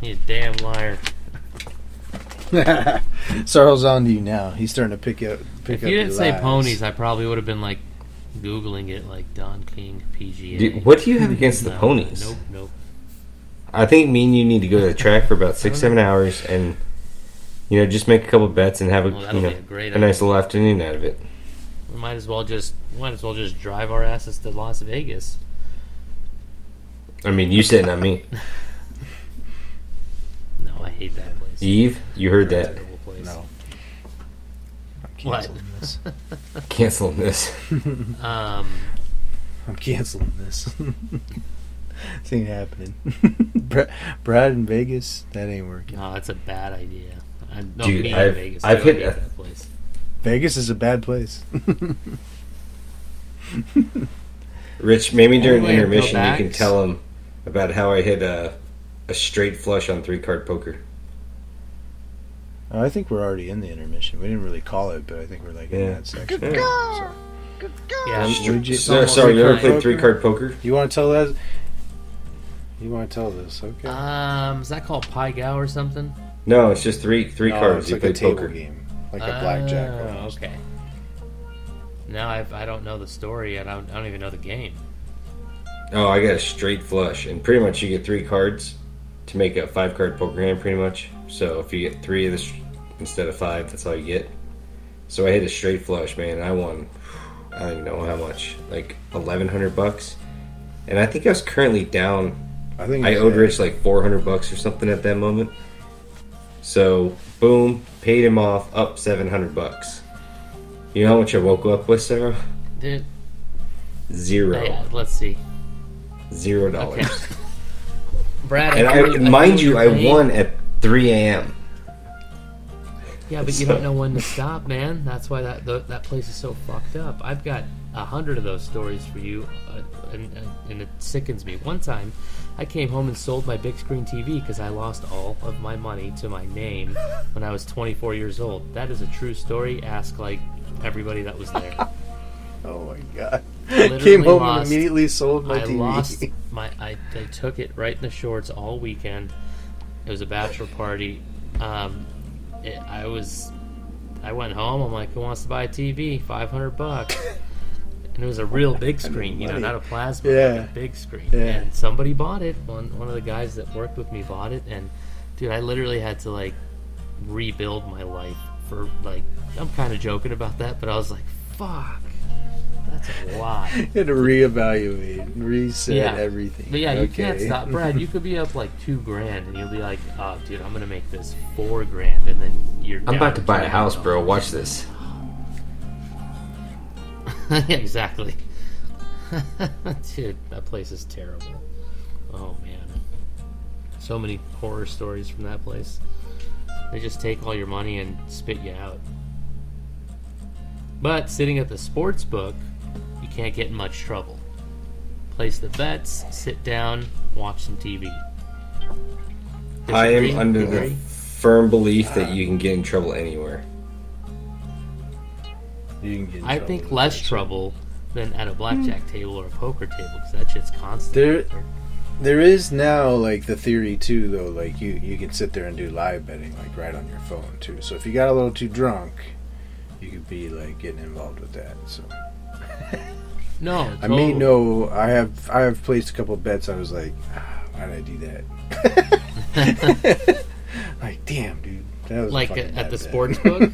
You damn liar. Sarle's on to you now. He's starting to pick up. Pick If up you didn't say lies. ponies, I probably would have been like googling it, like Don King PGA. Dude, what do you have against the No, ponies? Nope, nope. I think me and you need to go to the track for about six, seven hours, and you know, just make a couple bets and have a Well, you know a great a nice little afternoon out of it. We might as well just might as well just drive our asses to Las Vegas. I mean, you sitting on me, No, I hate that place. Eve. You heard that? Terrible place. No. I'm What? canceling this. Canceling this. Um, I'm canceling this. this ain't happening. Brad, Brad in Vegas, that ain't working. no, that's a bad idea. I, no, Dude, me in I've- Vegas. I've too. I hit hate a- that place. Vegas is a bad place. Rich, maybe during Only intermission you can tell him about how I hit a a straight flush on three card poker. Oh, I think we're already in the intermission. We didn't really call it, but I think we're like in Yeah. that section. Good So, Yeah, Um, sure. would you- So, sorry, you ever played three card poker? you want to tell that? You want to tell this? Okay. Um, is that called Pai Gow or something? No, it's just three three No, cards. It's You like play a table poker. game, like a blackjack. Oh, almost. okay. No, I've, I don't know the story. I don't. I don't even know the game. Oh, I got a straight flush, and pretty much you get three cards to make a five card poker hand, pretty much. So if you get three of this instead of five, that's all you get. So I hit a straight flush, man. I won. I don't even know how much, like eleven hundred bucks, and I think I was currently down. I think I owed Rich like four hundred bucks or something at that moment. So boom, paid him off, up seven hundred bucks. You know how much I woke up with, Sarah? Dude, Zero, uh, let's see. zero dollars. Okay. Brad, And I, feel- mind you, I won at 3 a.m. Yeah, but you don't know when to stop, man. That's why that th- that place is so fucked up. I've got a hundred of those stories for you, uh, and, and, and it sickens me. One time, I came home and sold my big screen TV because I lost all of my money to my name when I was 24 years old. That is a true story. Ask like everybody that was there. Oh my god! Literally Came home lost- and immediately sold my I TV. lost my. I, I took it right in the shorts all weekend. It was a bachelor party. Um, it, I was. I went home. I'm like, who wants to buy a TV? Five hundred bucks. And it was a real big screen, you know, not a plasma, Yeah. like a big screen. Yeah. And somebody bought it. One one of the guys that worked with me bought it, and dude, I literally had to like rebuild my life for like. I'm kind of joking about that, but I was like, fuck, that's a lot. You had to reevaluate, reset Yeah. everything. But yeah, you Okay. can't stop, Brad. You could be up like two grand, and you'll be like, "Oh, dude, I'm gonna make this four grand," and then you're. I'm about to buy a house, bro. Watch this. yeah, exactly. dude, that place is terrible. Oh man, so many horror stories from that place. They just take all your money and spit you out. But sitting at the sports book, you can't get in much trouble. Place the bets, sit down, watch some TV. I am under the firm belief that uh, you can get in trouble anywhere. You can get in I think less that. trouble than at a blackjack table or a poker table because that shit's constant. There, there is now like the theory too, though. Like you, you can sit there and do live betting like right on your phone too. So if you got a little too drunk, you could be like getting involved with that. So no, I may totally. know. I have, I have placed a couple bets. I was like, ah, why did I do that? like, damn, dude. That was like fucking at, at the bet. sports book.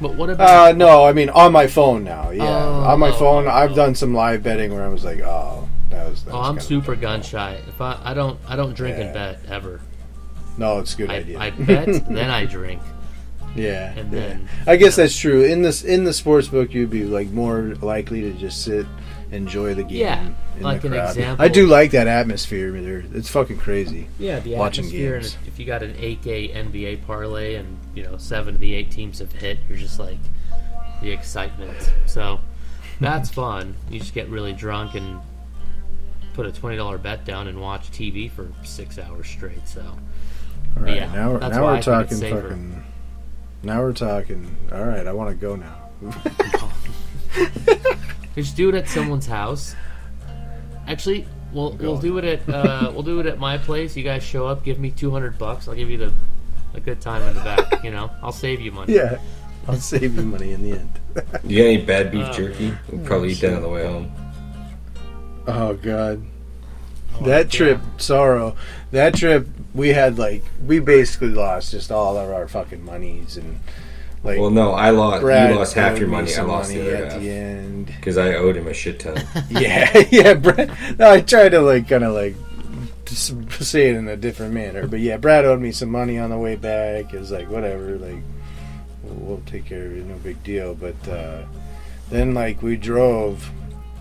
But what about? Uh, no, I mean on my phone now. Yeah, Oh, on my oh, phone. oh, I've done some live betting where I was like, oh, that was. That oh, was I'm super gun shy. If I, I don't, I don't drink and bet ever. No, it's a good I, idea. I bet, then I drink, yeah, and yeah. then I guess that's true. In this in the sports book, you'd be like more likely to just sit, enjoy the game. Yeah, in like the an example- I do like that atmosphere. There, it's fucking crazy. yeah, the watching atmosphere. games. And if you got an 8K NBA parlay and you know seven of the eight teams have hit, you're just like the excitement. So that's fun. You just get really drunk and put a twenty dollar bet down and watch TV for six hours straight. So All right, Yeah, now now we're it's talking fucking. Now we're talking. All right, I want to go now. Just do it at someone's house. Actually, we'll we'll do it at uh, we'll do it at my place. You guys show up, give me two hundred bucks. I'll give you the a good time in the back. You know, I'll save you money. yeah, I'll save you money in the end. You got any bad beef Oh, jerky? We'll probably eat that on the way home. Oh God. Oh, that yeah. trip, sorrow. That trip, we had like we basically lost just all of our fucking monies and like. Well, no, I lost. Brad you lost half your money. I lost money the other at half the end. because I owed him a shit ton. yeah, yeah. Brad, no, I tried to like kind of like just say it in a different manner, but yeah, Brad owed me some money on the way back. It was like whatever, like we'll, we'll take care of it, no big deal. But uh, then like we drove,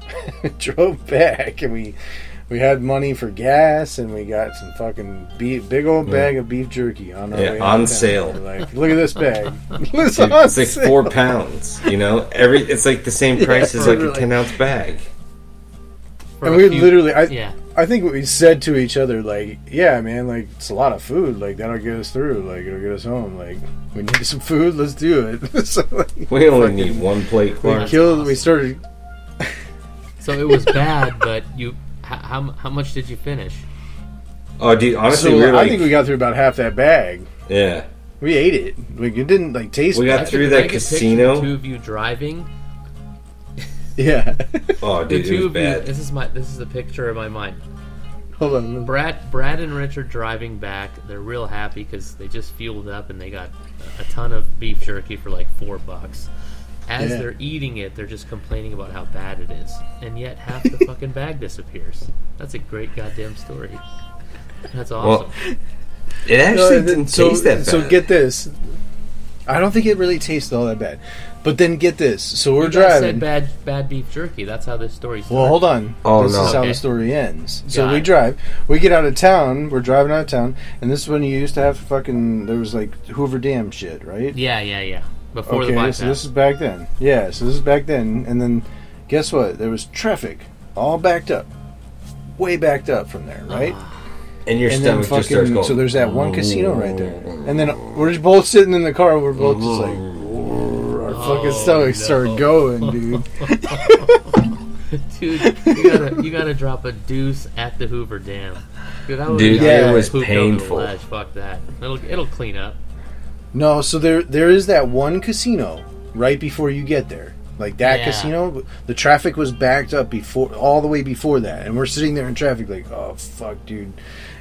drove back, and we. We had money for gas, and we got some fucking beef, big old Yeah. bag of beef jerky on our Yeah, way on out of town. sale. Like, look at this bag. it's Dude, on it's like sale. four pounds. You know, every it's like the same Yeah, price as like a ten ounce bag. And we few- literally, I, yeah. I think what we said to each other, like, yeah, man, like, it's a lot of food. Like, that'll get us through. Like, it'll get us home. Like, we need some food. Let's do it. so, like, We only fucking- need one plate, We Clark. That's killed, we started, So it was bad, but you how how, how much did you finish? Uh, oh, dude, honestly, so we were I think we got through about half that bag. yeah, We ate it. Like, it didn't, like, taste We got bad. through that I could picture casino. Two of you driving. Yeah. oh, The dude, it two was of you. bad. This is my. This is the picture of my mind. Hold on. Brad, Brad and Rich are driving back. They're real happy because they just fueled up and they got a ton of beef jerky for like four bucks. As Yeah. they're eating it, they're just complaining about how bad it is, and yet half the fucking bag disappears. That's a great goddamn story. That's awesome. Well, it actually No, didn't so, taste that bad. So get this. I don't think it really tasted all that bad. But then get this. So we're you guys driving. said bad, bad beef jerky. That's how this story started. Well, hold on. Oh, this no. is how Okay. the story ends. So Got we it. drive. We get out of town. We're driving out of town, and this is when you used to have fucking. There was like Hoover Dam shit, right? Yeah, yeah, yeah. Before the okay, bypass. so this is back then. Yeah, so this is back then, and then guess what? There was traffic, all backed up, way backed up from there, right? Ah. and your and then stomach just starts going. So there's that one casino right there, and then we're just both sitting in the car. We're both just like. Our fucking Oh, stomachs no. start going, dude. Dude, you gotta you gotta drop a deuce at the Hoover Dam. Dude, I would've Dude, Yeah. it was pooped over the painful. ledge. Fuck that. It'll it'll clean up. No, so there there is that one casino right before you get there. Like that Yeah. casino, the traffic was backed up before all the way before that, and we're sitting there in traffic like, oh fuck, dude.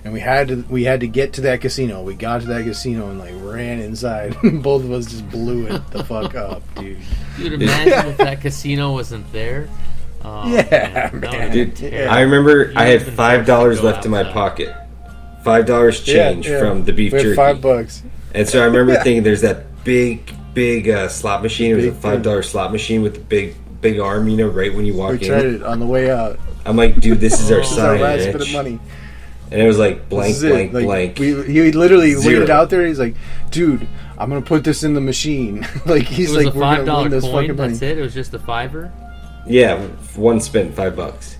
And we had to we had to get to that casino. We got to that casino and like ran inside. Both of us just blew it the fuck up, dude. Dude, imagine if that casino wasn't there. Oh, Yeah, that man. Dude, Yeah. I remember You I had five dollars go left in my outside. pocket. Five dollars change Yeah, yeah. from the beef We had jerky. Five bucks. And so I remember thinking, there's that big, big uh, slot machine. It was a five dollar slot machine with the big, big arm. You know, right when you walk in. We tried in. it on the way out. I'm like, dude, this is our This This is our last bitch. bit of money. And it was like blank, blank. Like, blank. We, he literally laid Zero. it out there. He's like, dude, I'm gonna put this in the machine. like It he's was like, a we're five gonna win this coin. fucking money. That's it. It was just a fiver. yeah, one spin, five bucks.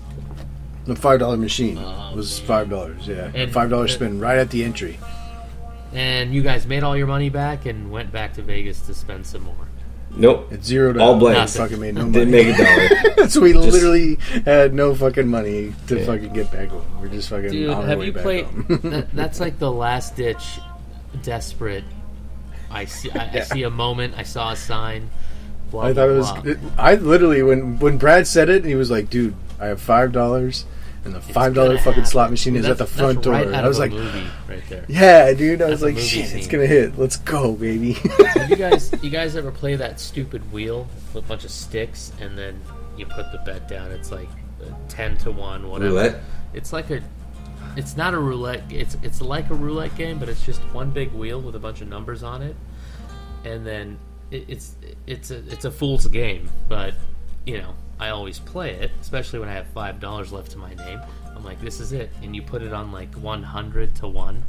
The five dollar machine Oh, was five dollars. Yeah, And- five dollars spin right at the entry. And you guys made all your money back and went back to Vegas to spend some more. Nope, It zeroed All blank. blanks. We Fucking made no money. didn't make a dollar. so we Just- literally had no fucking money to Yeah. fucking get back home. We're just fucking Dude, on our have way you back played? that, that's like the last ditch, desperate. I see. I, I see a moment. I saw a sign. Blah, I blah, thought it was. blah. It, I literally when when Brad said it, he was like, "Dude, I have five dollars, and the five dollar fucking happen. slot machine Dude, is at the front that's door." right and out I was a like, movie right there. "Yeah, dude." I was That's a like, movie "Shit, it's gonna hit. Let's go, baby." Have you guys, you guys ever play that stupid wheel with a bunch of sticks and then you put the bet down? It's like ten to one, whatever. Roulette. It's like a, it's not a roulette. It's it's like a roulette game, but it's just one big wheel with a bunch of numbers on it, and then it, it's it's a it's a fool's game. But you know, I always play it, especially when I have five dollars left to my name. I'm like, this is it, and you put it on like one hundred to one,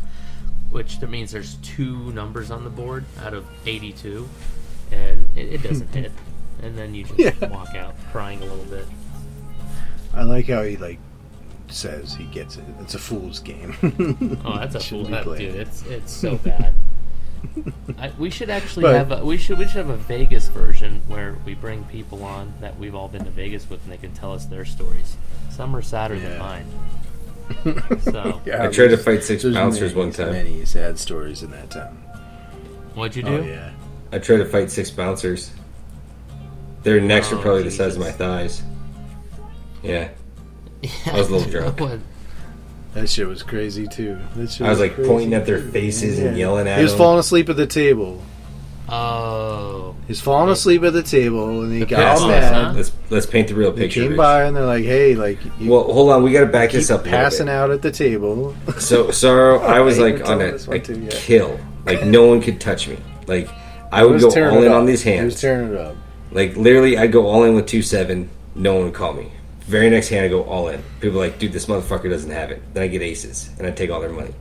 which that means there's two numbers on the board out of eighty-two, and it, it doesn't hit, and then you just Yeah. walk out crying a little bit. I like how he like says he gets it. It's a fool's game. Oh, that's a fool, Shouldn't that, dude. It's it's so bad. I, we should actually But- have a, we should we should have a Vegas version where we bring people on that we've all been to Vegas with and they can tell us their stories. Some are sadder than mine. So Yeah, I tried to fight six bouncers many, one time. Many sad stories in that town. what'd you oh, do? Oh yeah. I tried to fight six bouncers. Their necks Oh, were probably the size of my thighs. Yeah, I was a little drunk. What? That shit was crazy too. That shit I was like crazy, pointing at their too. faces and yelling at them. He was them. falling asleep at the table. Oh, He's falling asleep at the table, and he The got pit all mad. huh? Let's let's paint the real They picture. came Rich. by and they're like, "Hey, like, you Well, hold on. We got to back this up. passing out at the table." So sorrow, I was I like on telling a, this a too, yeah. kill. Like no one could touch me. Like I would go tearing all in up. on these He was hands. tearing it up. Like literally, I'd go all in with two seven. No one would call me. Very next hand, I go all in. People are like, dude, this motherfucker doesn't have it. Then I get aces, and I take all their money.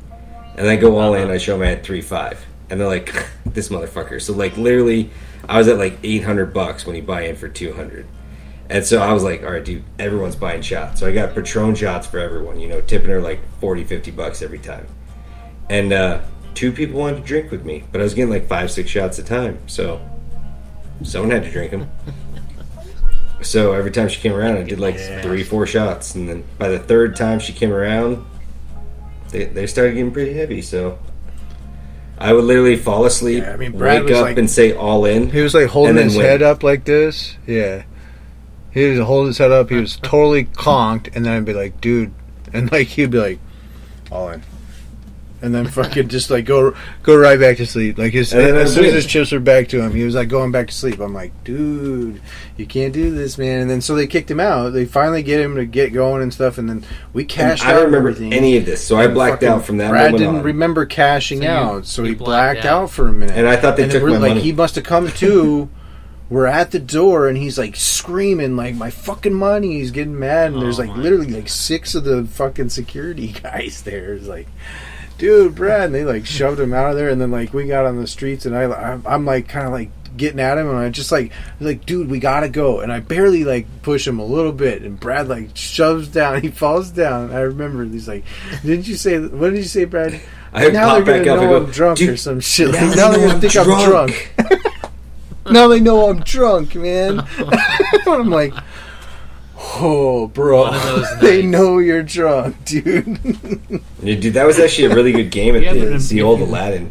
And then I go all in. I show them I had three five, and they're like, this motherfucker. So like literally, I was at like eight hundred bucks when you buy in for two hundred. And so I was like, all right, dude, everyone's buying shots. So I got Patron shots for everyone, you know, tipping her like 40, 50 bucks every time. And uh, two people wanted to drink with me, but I was getting like five, six shots a time. So someone had to drink them. So every time she came around, I did like Yeah. three, four shots. And then by the third time she came around, they, they started getting pretty heavy. So I would literally fall asleep, Yeah, I mean, Brad wake up like- and say all in. He was like holding his win. head up like this. Yeah. He was holding his head up. He was totally conked, and then I'd be like, "Dude," and like he'd be like, "All in," and then fucking just like go go right back to sleep. Like his And then as soon as his chips were back to him, he was like going back to sleep. I'm like, "Dude, you can't do this, man." And then so they kicked him out. They finally get him to get going and stuff, and then we And cashed I out don't remember everything. any of this, so I blacked out from that Brad didn't on. remember cashing So you- out, so he blacked blacked out. out. for a minute. and I thought they And took my like, money. he must have come to. We're at the door, and he's like screaming, like my fucking money. He's getting mad, and there's Oh like my literally like six of the fucking security guys there. It's like, dude, Brad, and they like shoved him out of there, and then like we got on the streets, and I, I'm, I'm like kind of like getting at him, and I just like, like, dude, we gotta go, and I barely like push him a little bit, and Brad like shoves down, he falls down. I remember he's like, didn't you say? What did you say, Brad? I heard now pop they're back gonna up and know go, I'm drunk "Dude, or some shit. now Like, they now they're gonna I'm think I'm drunk." drunk. now they know I'm drunk, man. I'm like, oh, bro, One of those they know you're drunk, dude. Yeah, Dude, that was actually a really good game at Yeah, the, the old Aladdin.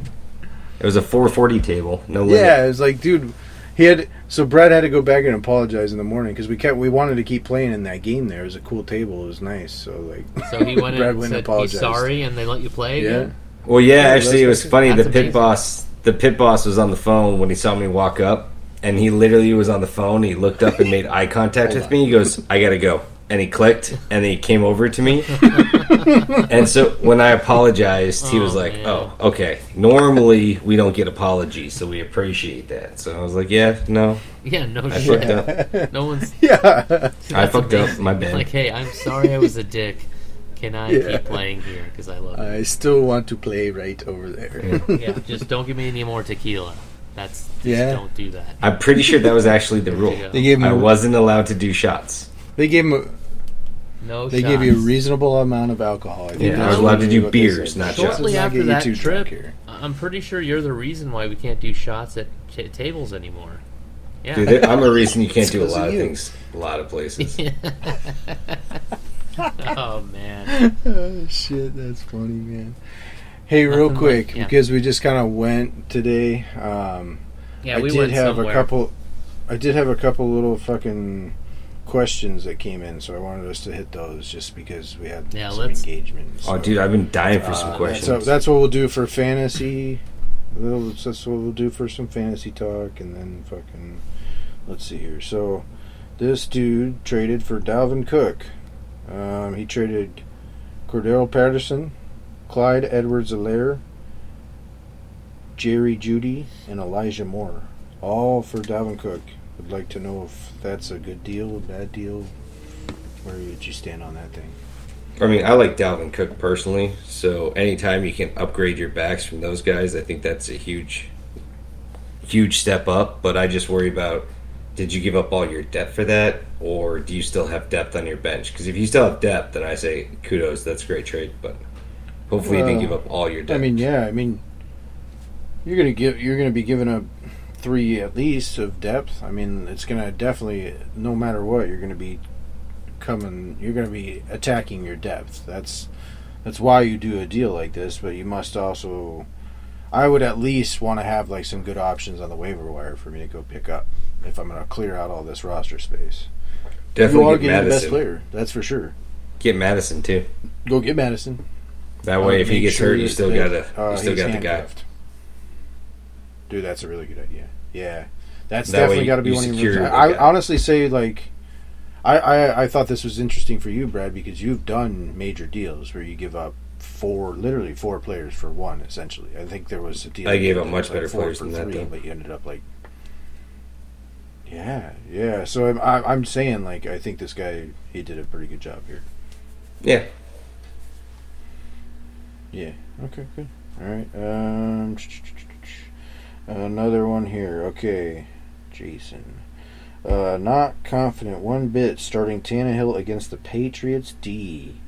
It was a 440 table, no limit. yeah, it was like, dude. He had so Brad had to go back and apologize in the morning because we kept we wanted to keep playing in that game. There it was a cool table. It was nice. So like, So he went in Brad and went said and apologized. he's sorry, and they let you play Yeah. again. Well, yeah, Yeah, actually, it was funny. The that's pit amazing. boss, the pit boss was on the phone when he saw me walk up, and he literally was on the phone. He looked up and made eye contact with me. He goes, "I gotta go," and he clicked, and he came over to me. and so when I apologized, he was Oh, like, man. "Oh, okay. Normally we don't get apologies, so we appreciate that." So I was like, "Yeah, no, Yeah, no I shit. fucked up. No one's. yeah, I that's fucked up. amazing. My bad." Like, hey, I'm sorry I was a dick. Can I Yeah. keep playing here? Because I love it. I still want to play right over there. yeah, just don't give me any more tequila. That's just Yeah. don't do that. I'm pretty sure that was actually the rule. you go. They gave him. I a- wasn't allowed to do shots. They gave him. A, No they shots. gave you a reasonable amount of alcohol. I think Yeah, I was allowed to do beers, not Let's shots. Shortly not after that trip. I'm pretty sure you're the reason why we can't do shots at t- tables anymore. Yeah. Dude, I'm a reason you can't do a lot of you. things, a lot of places. oh man. oh shit, that's funny, man. Hey, real Nothing like- quick, yeah. because we just kind of went today. Um, Yeah, I we did went have somewhere. a couple. I did have a couple little fucking questions that came in, so I wanted us to hit those just because we had Yeah, some let's- engagement. Oh, so, dude, I've been dying for some uh, questions. So that's what we'll do for fantasy. We'll- That's what we'll do for some fantasy talk, and then fucking. Let's see here. So, this dude traded for Dalvin Cook. Um, he traded Cordarrelle Patterson, Clyde Edwards-Helaire, Jerry Jeudy, and Elijah Moore, all for Dalvin Cook. Would like to know if that's a good deal, a bad deal. Where would you stand on that thing? I mean, I like Dalvin Cook personally, so anytime you can upgrade your backs from those guys, I think that's a huge, huge step up. But I just worry about did you give up all your depth for that, or do you still have depth on your bench? Because if you still have depth, then I say kudos, that's a great trade. But hopefully, you didn't give up all your depth. I mean, yeah. I mean, you're gonna give. You're gonna be giving up three at least of depth. I mean, it's gonna definitely, no matter what, you're gonna be coming. You're gonna be attacking your depth. That's that's why you do a deal like this. But you must also. I would at least want to have like some good options on the waiver wire for me to go pick up if I'm gonna clear out all this roster space. Definitely you are get getting the best Mattison. player. That's for sure. Get Mattison too. Go get Mattison. That way, Uh, if he gets sure hurt, you still got a, uh, you still got the guy. Dude, that's a really good idea. Yeah, that's That definitely got to be one of your. I, I honestly say like, I, I I thought this was interesting for you, Brad, because you've done major deals where you give up four, literally four players for one. Essentially, I think there was a deal. I gave up much like, better players than that, three, though. but you ended up like. Yeah, yeah. So I'm, I'm saying like I think this guy he did a pretty good job here. Yeah, Yeah. Okay. Good. All right. Um. Another one here. Okay. Jason. Uh, not confident one bit starting Tannehill against the Patriots. D.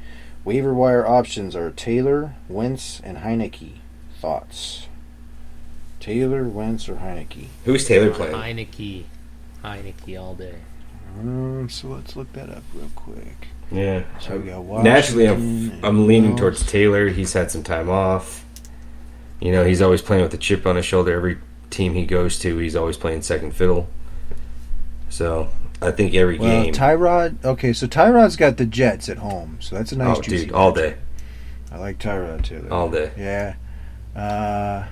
Waiver wire options are Taylor, Wentz, and Heinicke. Thoughts? Taylor, Wentz, or Heinicke? who's Taylor playing? Heinicke. Heinicke all day. Um. So let's look that up real quick. Yeah, So we got naturally, I'm I'm leaning towards Taylor. He's had some time off. You know, he's always playing with a chip on his shoulder. Every team he goes to, he's always playing second fiddle. So I think every Well, game. Tyrod. Okay, so Tyrod's got the Jets at home, so that's a nice. oh, dude, all day, I like Tyrod too. though. all day. Yeah. Uh,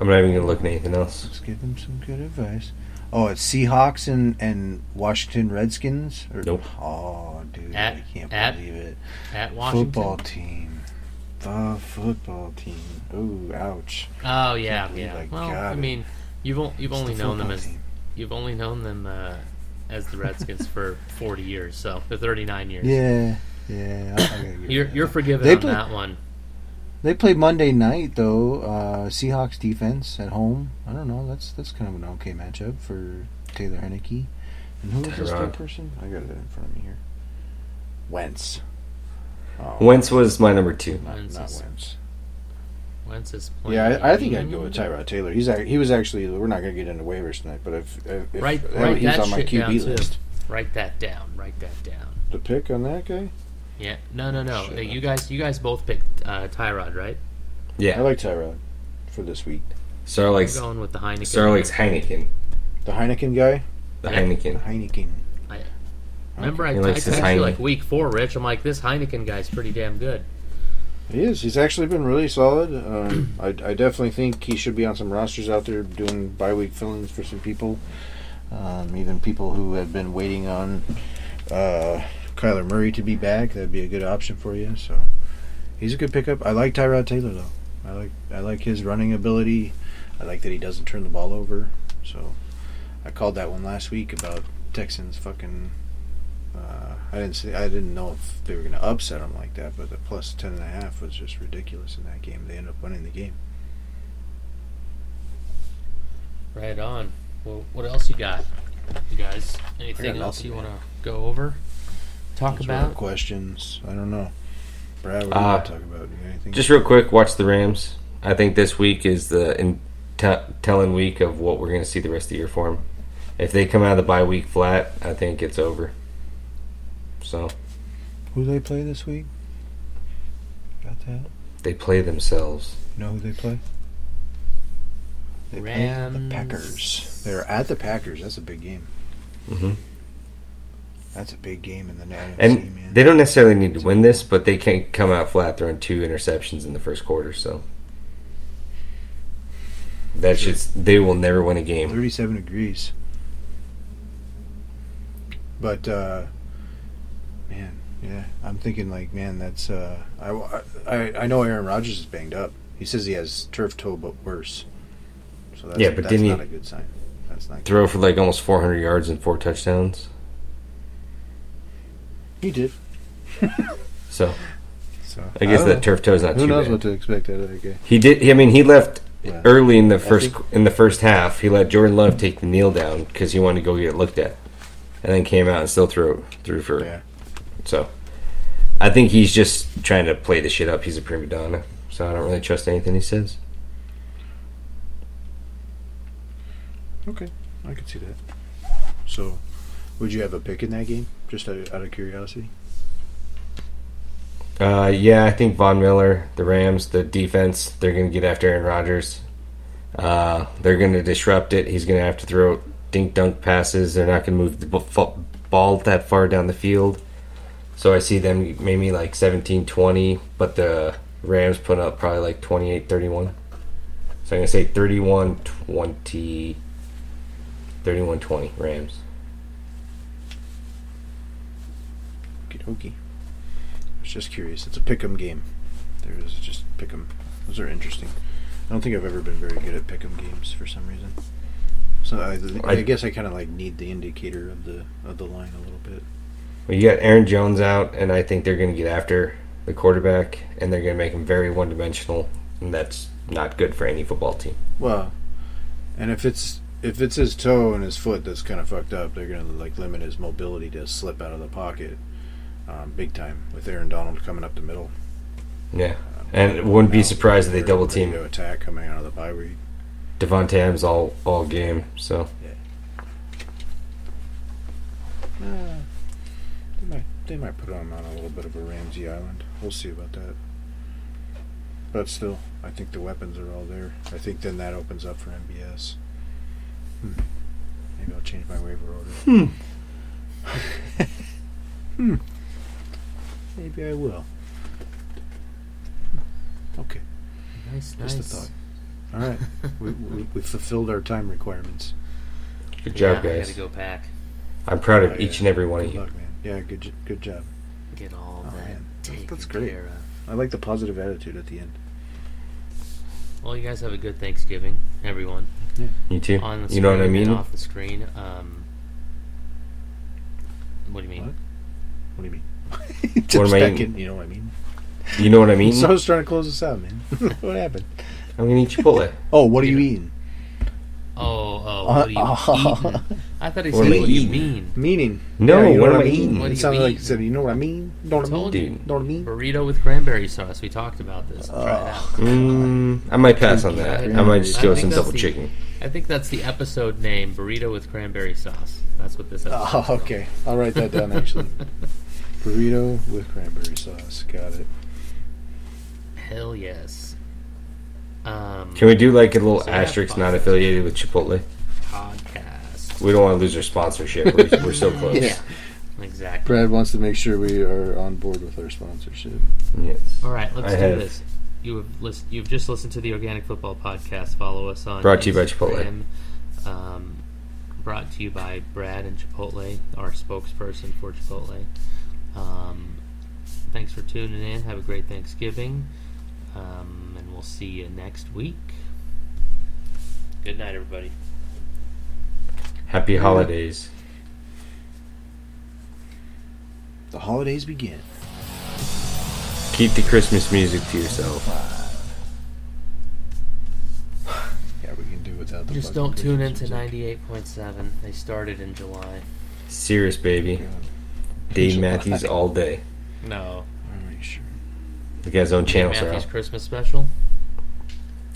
I'm not even gonna look at anything else. let's give him some good advice. Oh, it's Seahawks and, and Washington Redskins? Or, Nope. Oh, dude, At- I can't at believe it. At Washington. Football team. The football team. Ooh, ouch. Oh yeah, yeah. I Well, I mean, you've o- you've It's only the known them as team. you've only known them uh, as the Redskins for 40 years, so for 39 years. Yeah, yeah. I, I You're you're forgiven They on play- that one. They play Monday night though. Uh, Seahawks defense at home. I don't know. That's that's kind of an okay matchup for Taylor Heinicke. And who is this third person? I got it in front of me here. Wentz. Oh, Wentz was my number two. not, Wentz not is- Wentz. Wentz is playing. Yeah, I, I think I'd go with Tyrod Taylor. He's he was actually. We're not going to get into waivers tonight, but if, if, if Write- if write he's on my shit down, QB too. list, Write that down. Write that down. the pick on that guy. Yeah. No, no, no. Shit. You guys, you guys both picked uh, Tyrod, right? Yeah. I Yeah, like Tyrod for this week. Star I'm going with the Heineken. Star likes Heineken. The Heineken guy. The Yeah. Heineken. Heineken. Remember, I, He I likes texted you Heine. like week four, Rich. I'm like, this Heineken guy's pretty damn good. He is. He's actually been really solid. Um, I, I definitely think he should be on some rosters out there doing bye week fillings for some people. Um, even people who have been waiting on uh, Kyler Murray to be back. That'd be a good option for you. So he's a good pickup. I like Tyrod Taylor though. I like I like his running ability. I like that he doesn't turn the ball over. So I called that one last week about Texans fucking. Uh, I didn't say I didn't know if they were going to upset them like that, but the plus ten and a half was just ridiculous in that game. They ended up winning the game. Right on. Well, what else you got, you guys? Anything else you want to go over, talk Those about? questions. I don't know. Brad, what do you Uh, want to talk about? Anything? Just real quick, watch the Rams. I think this week is the in t- telling week of what we're going to see the rest of the year for them. If they come out of the bye week flat, I think it's over. So who they play this week? Got that? they play themselves. You know who they play? They play the Packers. They're at the Packers. That's a big game. hmm That's a big game in the NFC, And man. they don't necessarily need to win this, but they can't come out flat throwing two interceptions in the first quarter. So that should they will never win a game. 37 degrees. But uh man, yeah, I'm thinking like, man, that's uh I I I know Aaron Rodgers is banged up. He says he has turf toe but worse. So that's, Yeah, but that's didn't he- a good sign. That's not good. Throw for like almost 400 yards and four touchdowns. He did. So So I guess don't that know. turf toe is not Who too knows bad. what to expect out of that guy. He did. I mean, he left Yeah. early in the first think- in the first half. He let Jordan Love take the kneel down because he wanted to go get it looked at, and then came out and still threw threw for. Yeah. So, I think he's just trying to play the shit up. He's a prima donna, so I don't really trust anything he says. Okay, I could see that. So, would you have a pick in that game? Just out of, out of curiosity. Uh, yeah, I think Von Miller, the Rams, the defense, they're going to get after Aaron Rodgers. Uh, they're going to disrupt it. He's going to have to throw dink dunk passes. They're not going to move the ball that far down the field. So I see them maybe like 17 20, but the Rams put up probably like 28 31. So I'm going to say 31 20. 31 20 Rams. Dokie. I was just curious. It's a pick'em game. There is just pick'em. Those are interesting. I don't think I've ever been very good at pick'em games for some reason. So I, I, I- guess I kind of like need the indicator of the of the line a little bit. Well, you got Aaron Jones out, and I think they're going to get after the quarterback, and they're going to make him very one dimensional, and that's not good for any football team. Well, and if it's if it's his toe and his foot that's kind of fucked up, they're gonna like limit his mobility to slip out of the pocket, um, big time with Aaron Donald coming up the middle. Yeah. Uh, And wouldn't be surprised if they double team to attack coming out of the bye week. Davante Adams all, all game. So Uh, they might they might put him on a little bit of a Ramsey Island. We'll see about that. But still, I think the weapons are all there. I think then that opens up for MVS. Hmm. Maybe I'll change my waiver order. Hmm. hmm. Maybe I will. Okay, Nice, nice. just nice. a thought. All right, we, we, we fulfilled our time requirements. good yeah, job, I guys. gotta go pack. I'm proud of Oh, each yeah. and every one Good of you. luck, man. Yeah, good, j- good job. Get all Oh, that man. taken That's great. care of. I like the positive attitude at the end. Well, you guys have a good Thanksgiving, everyone. Yeah. You too. On the You know what I screen mean? Off the screen. Um, what do you mean? What? What do you mean? What am I back eating? in, you know what I mean? You know what I mean? So I was trying to close this out, man. what happened? I'm gonna eat Chipotle. Oh, what are you Yeah. eating? Oh, oh, Uh, what are you uh, eating? I thought he said, am what do you mean? Meaning. No, Yeah, you know what what am I I mean? eating? What do It sounded like he said, you know what I mean? Know what I mean? Told you. Know what I mean? Burrito with cranberry sauce. We talked about this. Try it out. Mm, I might pass on that. I might just go with some double the- chicken. I think that's the episode name, burrito with cranberry sauce. That's what this episode. Oh, okay. I'll write that down actually. Burrito with cranberry sauce. Got it. Hell yes. Um, Can we do like a little So asterisk not affiliated with Chipotle? podcast? We don't want to lose our sponsorship. We're, we're so close. Yeah. Exactly. Brad wants to make sure we are on board with our sponsorship. Yes. All right, let's I do have- this. You have list, You've just listened to the Organic Football Podcast. Follow us on Brought to you by Chipotle. Um, brought to you by Brad and Chipotle, our spokesperson for Chipotle. Um, thanks for tuning in. Have a great Thanksgiving, um, and we'll see you next week. Good night, everybody. Happy holidays. The holidays begin. Keep the Christmas music to yourself. Yeah, we can do without the. Just don't tune in Christmas to 98.7. They started in July. Serious, baby. Dave Matthews all day. No. I'll make sure. The guy's own channel, Matthews Christmas special.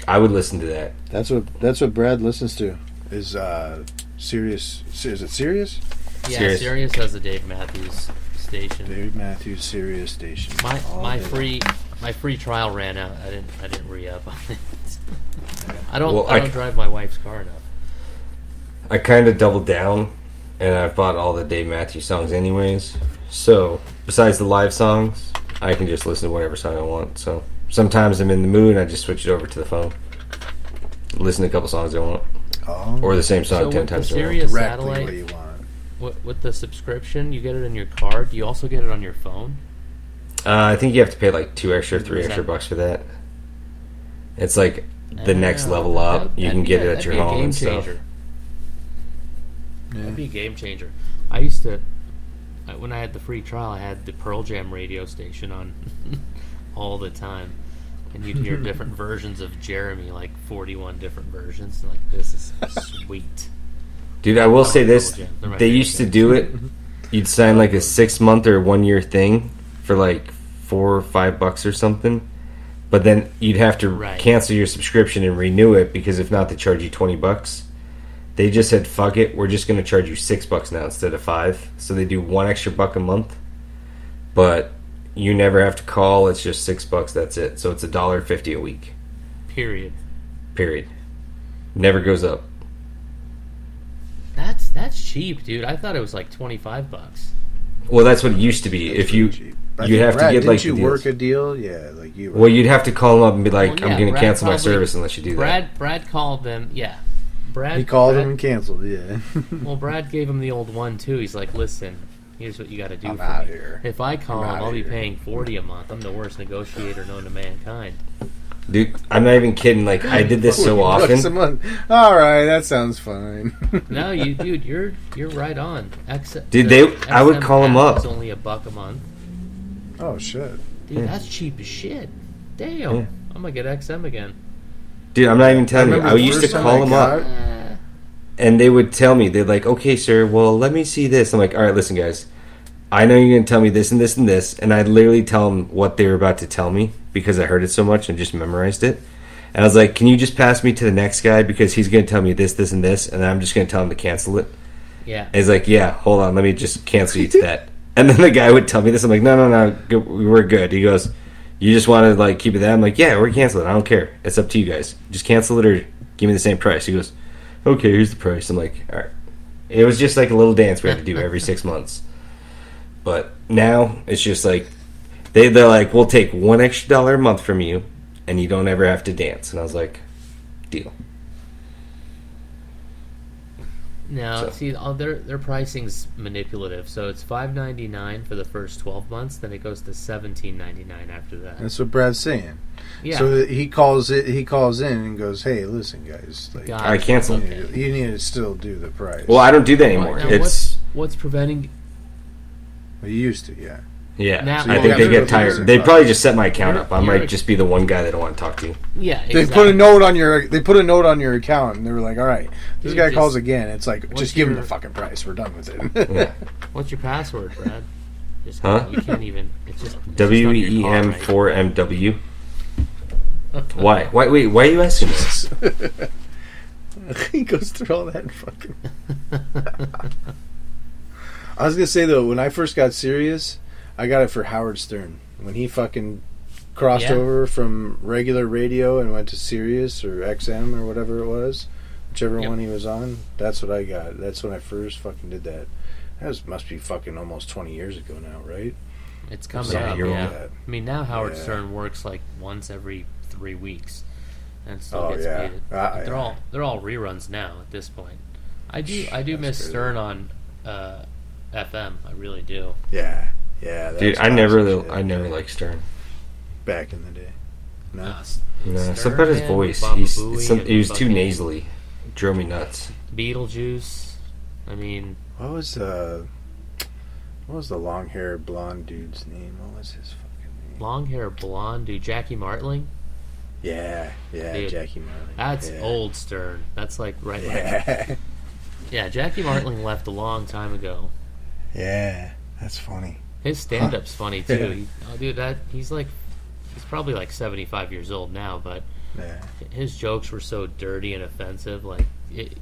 I would listen to that. That's what that's what Brad listens to. Is uh serious? Is it serious? Yeah, Sirius. Sirius has the Dave Matthews station. Dave Matthews Sirius station. My All my day free my free trial ran out. I didn't I didn't re up on it. I don't Well, I I don't c- drive my wife's car enough. I kind of doubled down, and I've bought all the Dave Matthews songs anyways. So, besides the live songs, I can just listen to whatever song I want. So, sometimes I'm in the mood, I just switch it over to the phone. Listen to a couple songs I want, Oh, or the same song So ten times. in a row. Sirius directly what you want. with, with the subscription, you get it in your car. Do you also get it on your phone? Uh, I think you have to pay like two extra, three Is extra bucks for that. It's like the next Oh, level up. that- You can get a- it at your home and stuff. changer. Yeah. That'd be a game changer. I used to I- when I had the free trial, I had the Pearl Jam radio station on all the time, and you'd hear different versions of Jeremy, like forty-one different versions. Like this is sweet. Dude, I will Oh, say this: They're my they favorite used to do it. You'd sign like a six month or one year thing for like four or five bucks or something, but then you'd have to Right. cancel your subscription and renew it because if not, they charge you twenty bucks. They just said, "Fuck it, we're just going to charge you six bucks now instead of five. So they do one extra buck a month, but you never have to call. It's just six bucks. That's it. So it's a dollar fifty a week. Period. Period. Never goes up. That's that's cheap, dude. I thought it was like twenty-five bucks. Well, that's what it used to be. That's if you cheap. You'd think, have to get, like, the you work a deal? Yeah, like you. Well, you'd have to call them up and be like, Well, "I'm going to Brad cancel my service unless you do that." Brad Brad called them. Yeah, Brad. he called Brad, him and canceled. Yeah. Well, Brad gave him the old one too. He's like, "Listen, here's what you got to do I'm for outta me. here. If I call I'm him, outta I'll be here." paying forty a month. I'm the worst negotiator known to mankind." Dude, I'm not even kidding. Like, I did this so Bucks a often. month. All right, that sounds fine. No, you, dude, you're you're right on. X, Dude, the they- I would XM call 'em app up. It's only a buck a month. Oh shit. Dude, Yeah. that's cheap as shit. Damn, Yeah. I'm gonna get XM again. Dude, I'm not even telling you. I used to call them up, it. And they would tell me, they're like, okay, sir, well, let me see this. I'm like, all right, listen, guys. I know you're going to tell me this and this and this. And I'd literally tell them what they were about to tell me because I heard it so much and just memorized it. And I was like, can you just pass me to the next guy because he's going to tell me this, this, and this. And I'm just going to tell him to cancel it. yeah, And he's like, yeah, hold on, let me just cancel you to that. And then the guy would tell me this. I'm like, no, no, no, go- we're good. He goes, you just want to like keep it that? I'm like, yeah, we're canceling. I don't care. It's up to you guys. Just cancel it or give me the same price. He goes, okay, here's the price. I'm like, all right. It was just like a little dance we had to do every six months. But now it's just like they they're like, we'll take one extra dollar a month from you, and you don't ever have to dance. And I was like, deal. No, So- see, all their their pricing's manipulative. So it's five ninety nine for the first twelve months, then it goes to seventeen ninety nine after that. That's what Brad's saying. Yeah, So he calls it. He calls in and goes, "Hey, listen, guys. Like, Gotcha. I canceled. you, Okay. need to, you need to still do the price." Well, I don't do that anymore. Now, It's what's what's preventing? Well, you used to, yeah. Yeah, Now- I So you think they get tired. They probably just set my account You're- up. I might just be the one guy they don't want to talk to. Yeah, They put a note on your. They put a note on your account, and they were like, "All right, this Dude, guy just- calls again." It's like, just give him the fucking price. We're done with it. Yeah. What's your password, Brad? Just Huh? you can't even. It's just it's just W on your E car, M right? four M W. Why? Why? Wait. Why are you asking this? he goes through all that fucking. I was gonna say though, when I first got Sirius, I got it for Howard Stern when he fucking crossed Yeah. over from regular radio and went to Sirius or XM or whatever it was. whichever Yep. one he was on. That's what I got. That's when I first fucking did that. That was, must be fucking almost twenty years ago now, right? It's coming up. Yeah. I mean, now Howard Yeah. Stern works like once every three weeks, and still Oh, gets yeah. paid. Ah, they're all they're all reruns now at this point. I do I do That's miss crazy. Stern on uh, FM. I really do. Yeah, yeah. That's Dude, I never, shit. I never liked Stern. back in the day. No, Uh, S- No, Stern, something about his voice. He's, some, he was too fucking nasally. Drove me nuts. Beetlejuice. I mean, what was uh, what was the long hair blonde dude's name? What was his fucking name? long hair blonde dude, Jackie Martling. Yeah, yeah, Dude, Jackie Martling. That's yeah. old Stern. That's like right. Yeah. Yeah, yeah, Jackie Martling left a long time ago. yeah, that's funny. His stand up's funny too. Yeah. He, oh, dude, that he's like he's probably like 75 years old now, but Yeah, his jokes were so dirty and offensive. Like it,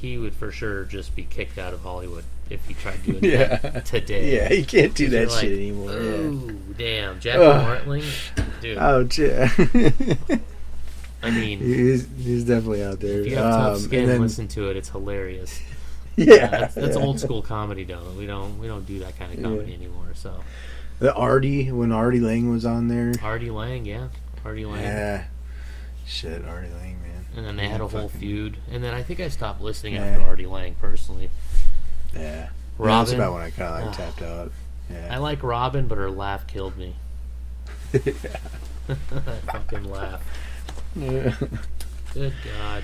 he would for sure just be kicked out of Hollywood if he tried doing yeah, that today. Yeah, he can't do that like, shit anymore. Yeah. Ooh, damn, Jackie Ugh. Martling, dude. Oh, Yeah. I mean, he's he's definitely out there. if you have Um, tough skin, and then- listen to it. It's hilarious. yeah, that's, that's yeah. old school comedy, though. We don't we don't do that kind of comedy Yeah. anymore. So The Artie when Artie Lange was on there. Artie Lange, yeah, Artie Lange. Yeah, shit, Artie Lange, man. And then they had a whole Fucking- feud. And then I think I stopped listening Yeah. after Artie Lange personally. Yeah, Yeah, that's about when I kind of like tapped out. Yeah. I like Robin, but her laugh killed me. that fucking laugh. Yeah. Good God.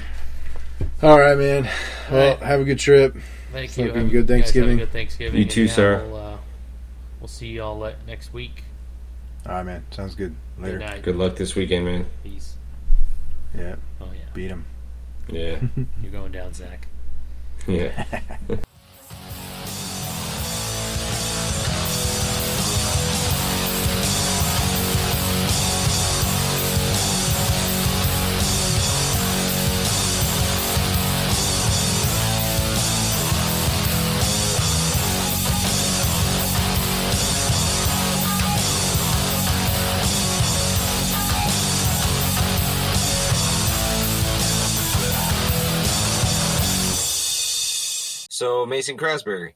All right, man. Well, Alright. have a good trip. Thank you. Fucking Have- good you have a Thanksgiving. good Thanksgiving. You too, yeah, sir. We'll, uh, we'll see y'all le- next week. All right, man. Sounds good. Later. Good night. Good luck this weekend, man. Peace. Yeah, Oh yeah, beat him. Yeah. you're going down, Zach. Yeah. Mason Crasbury,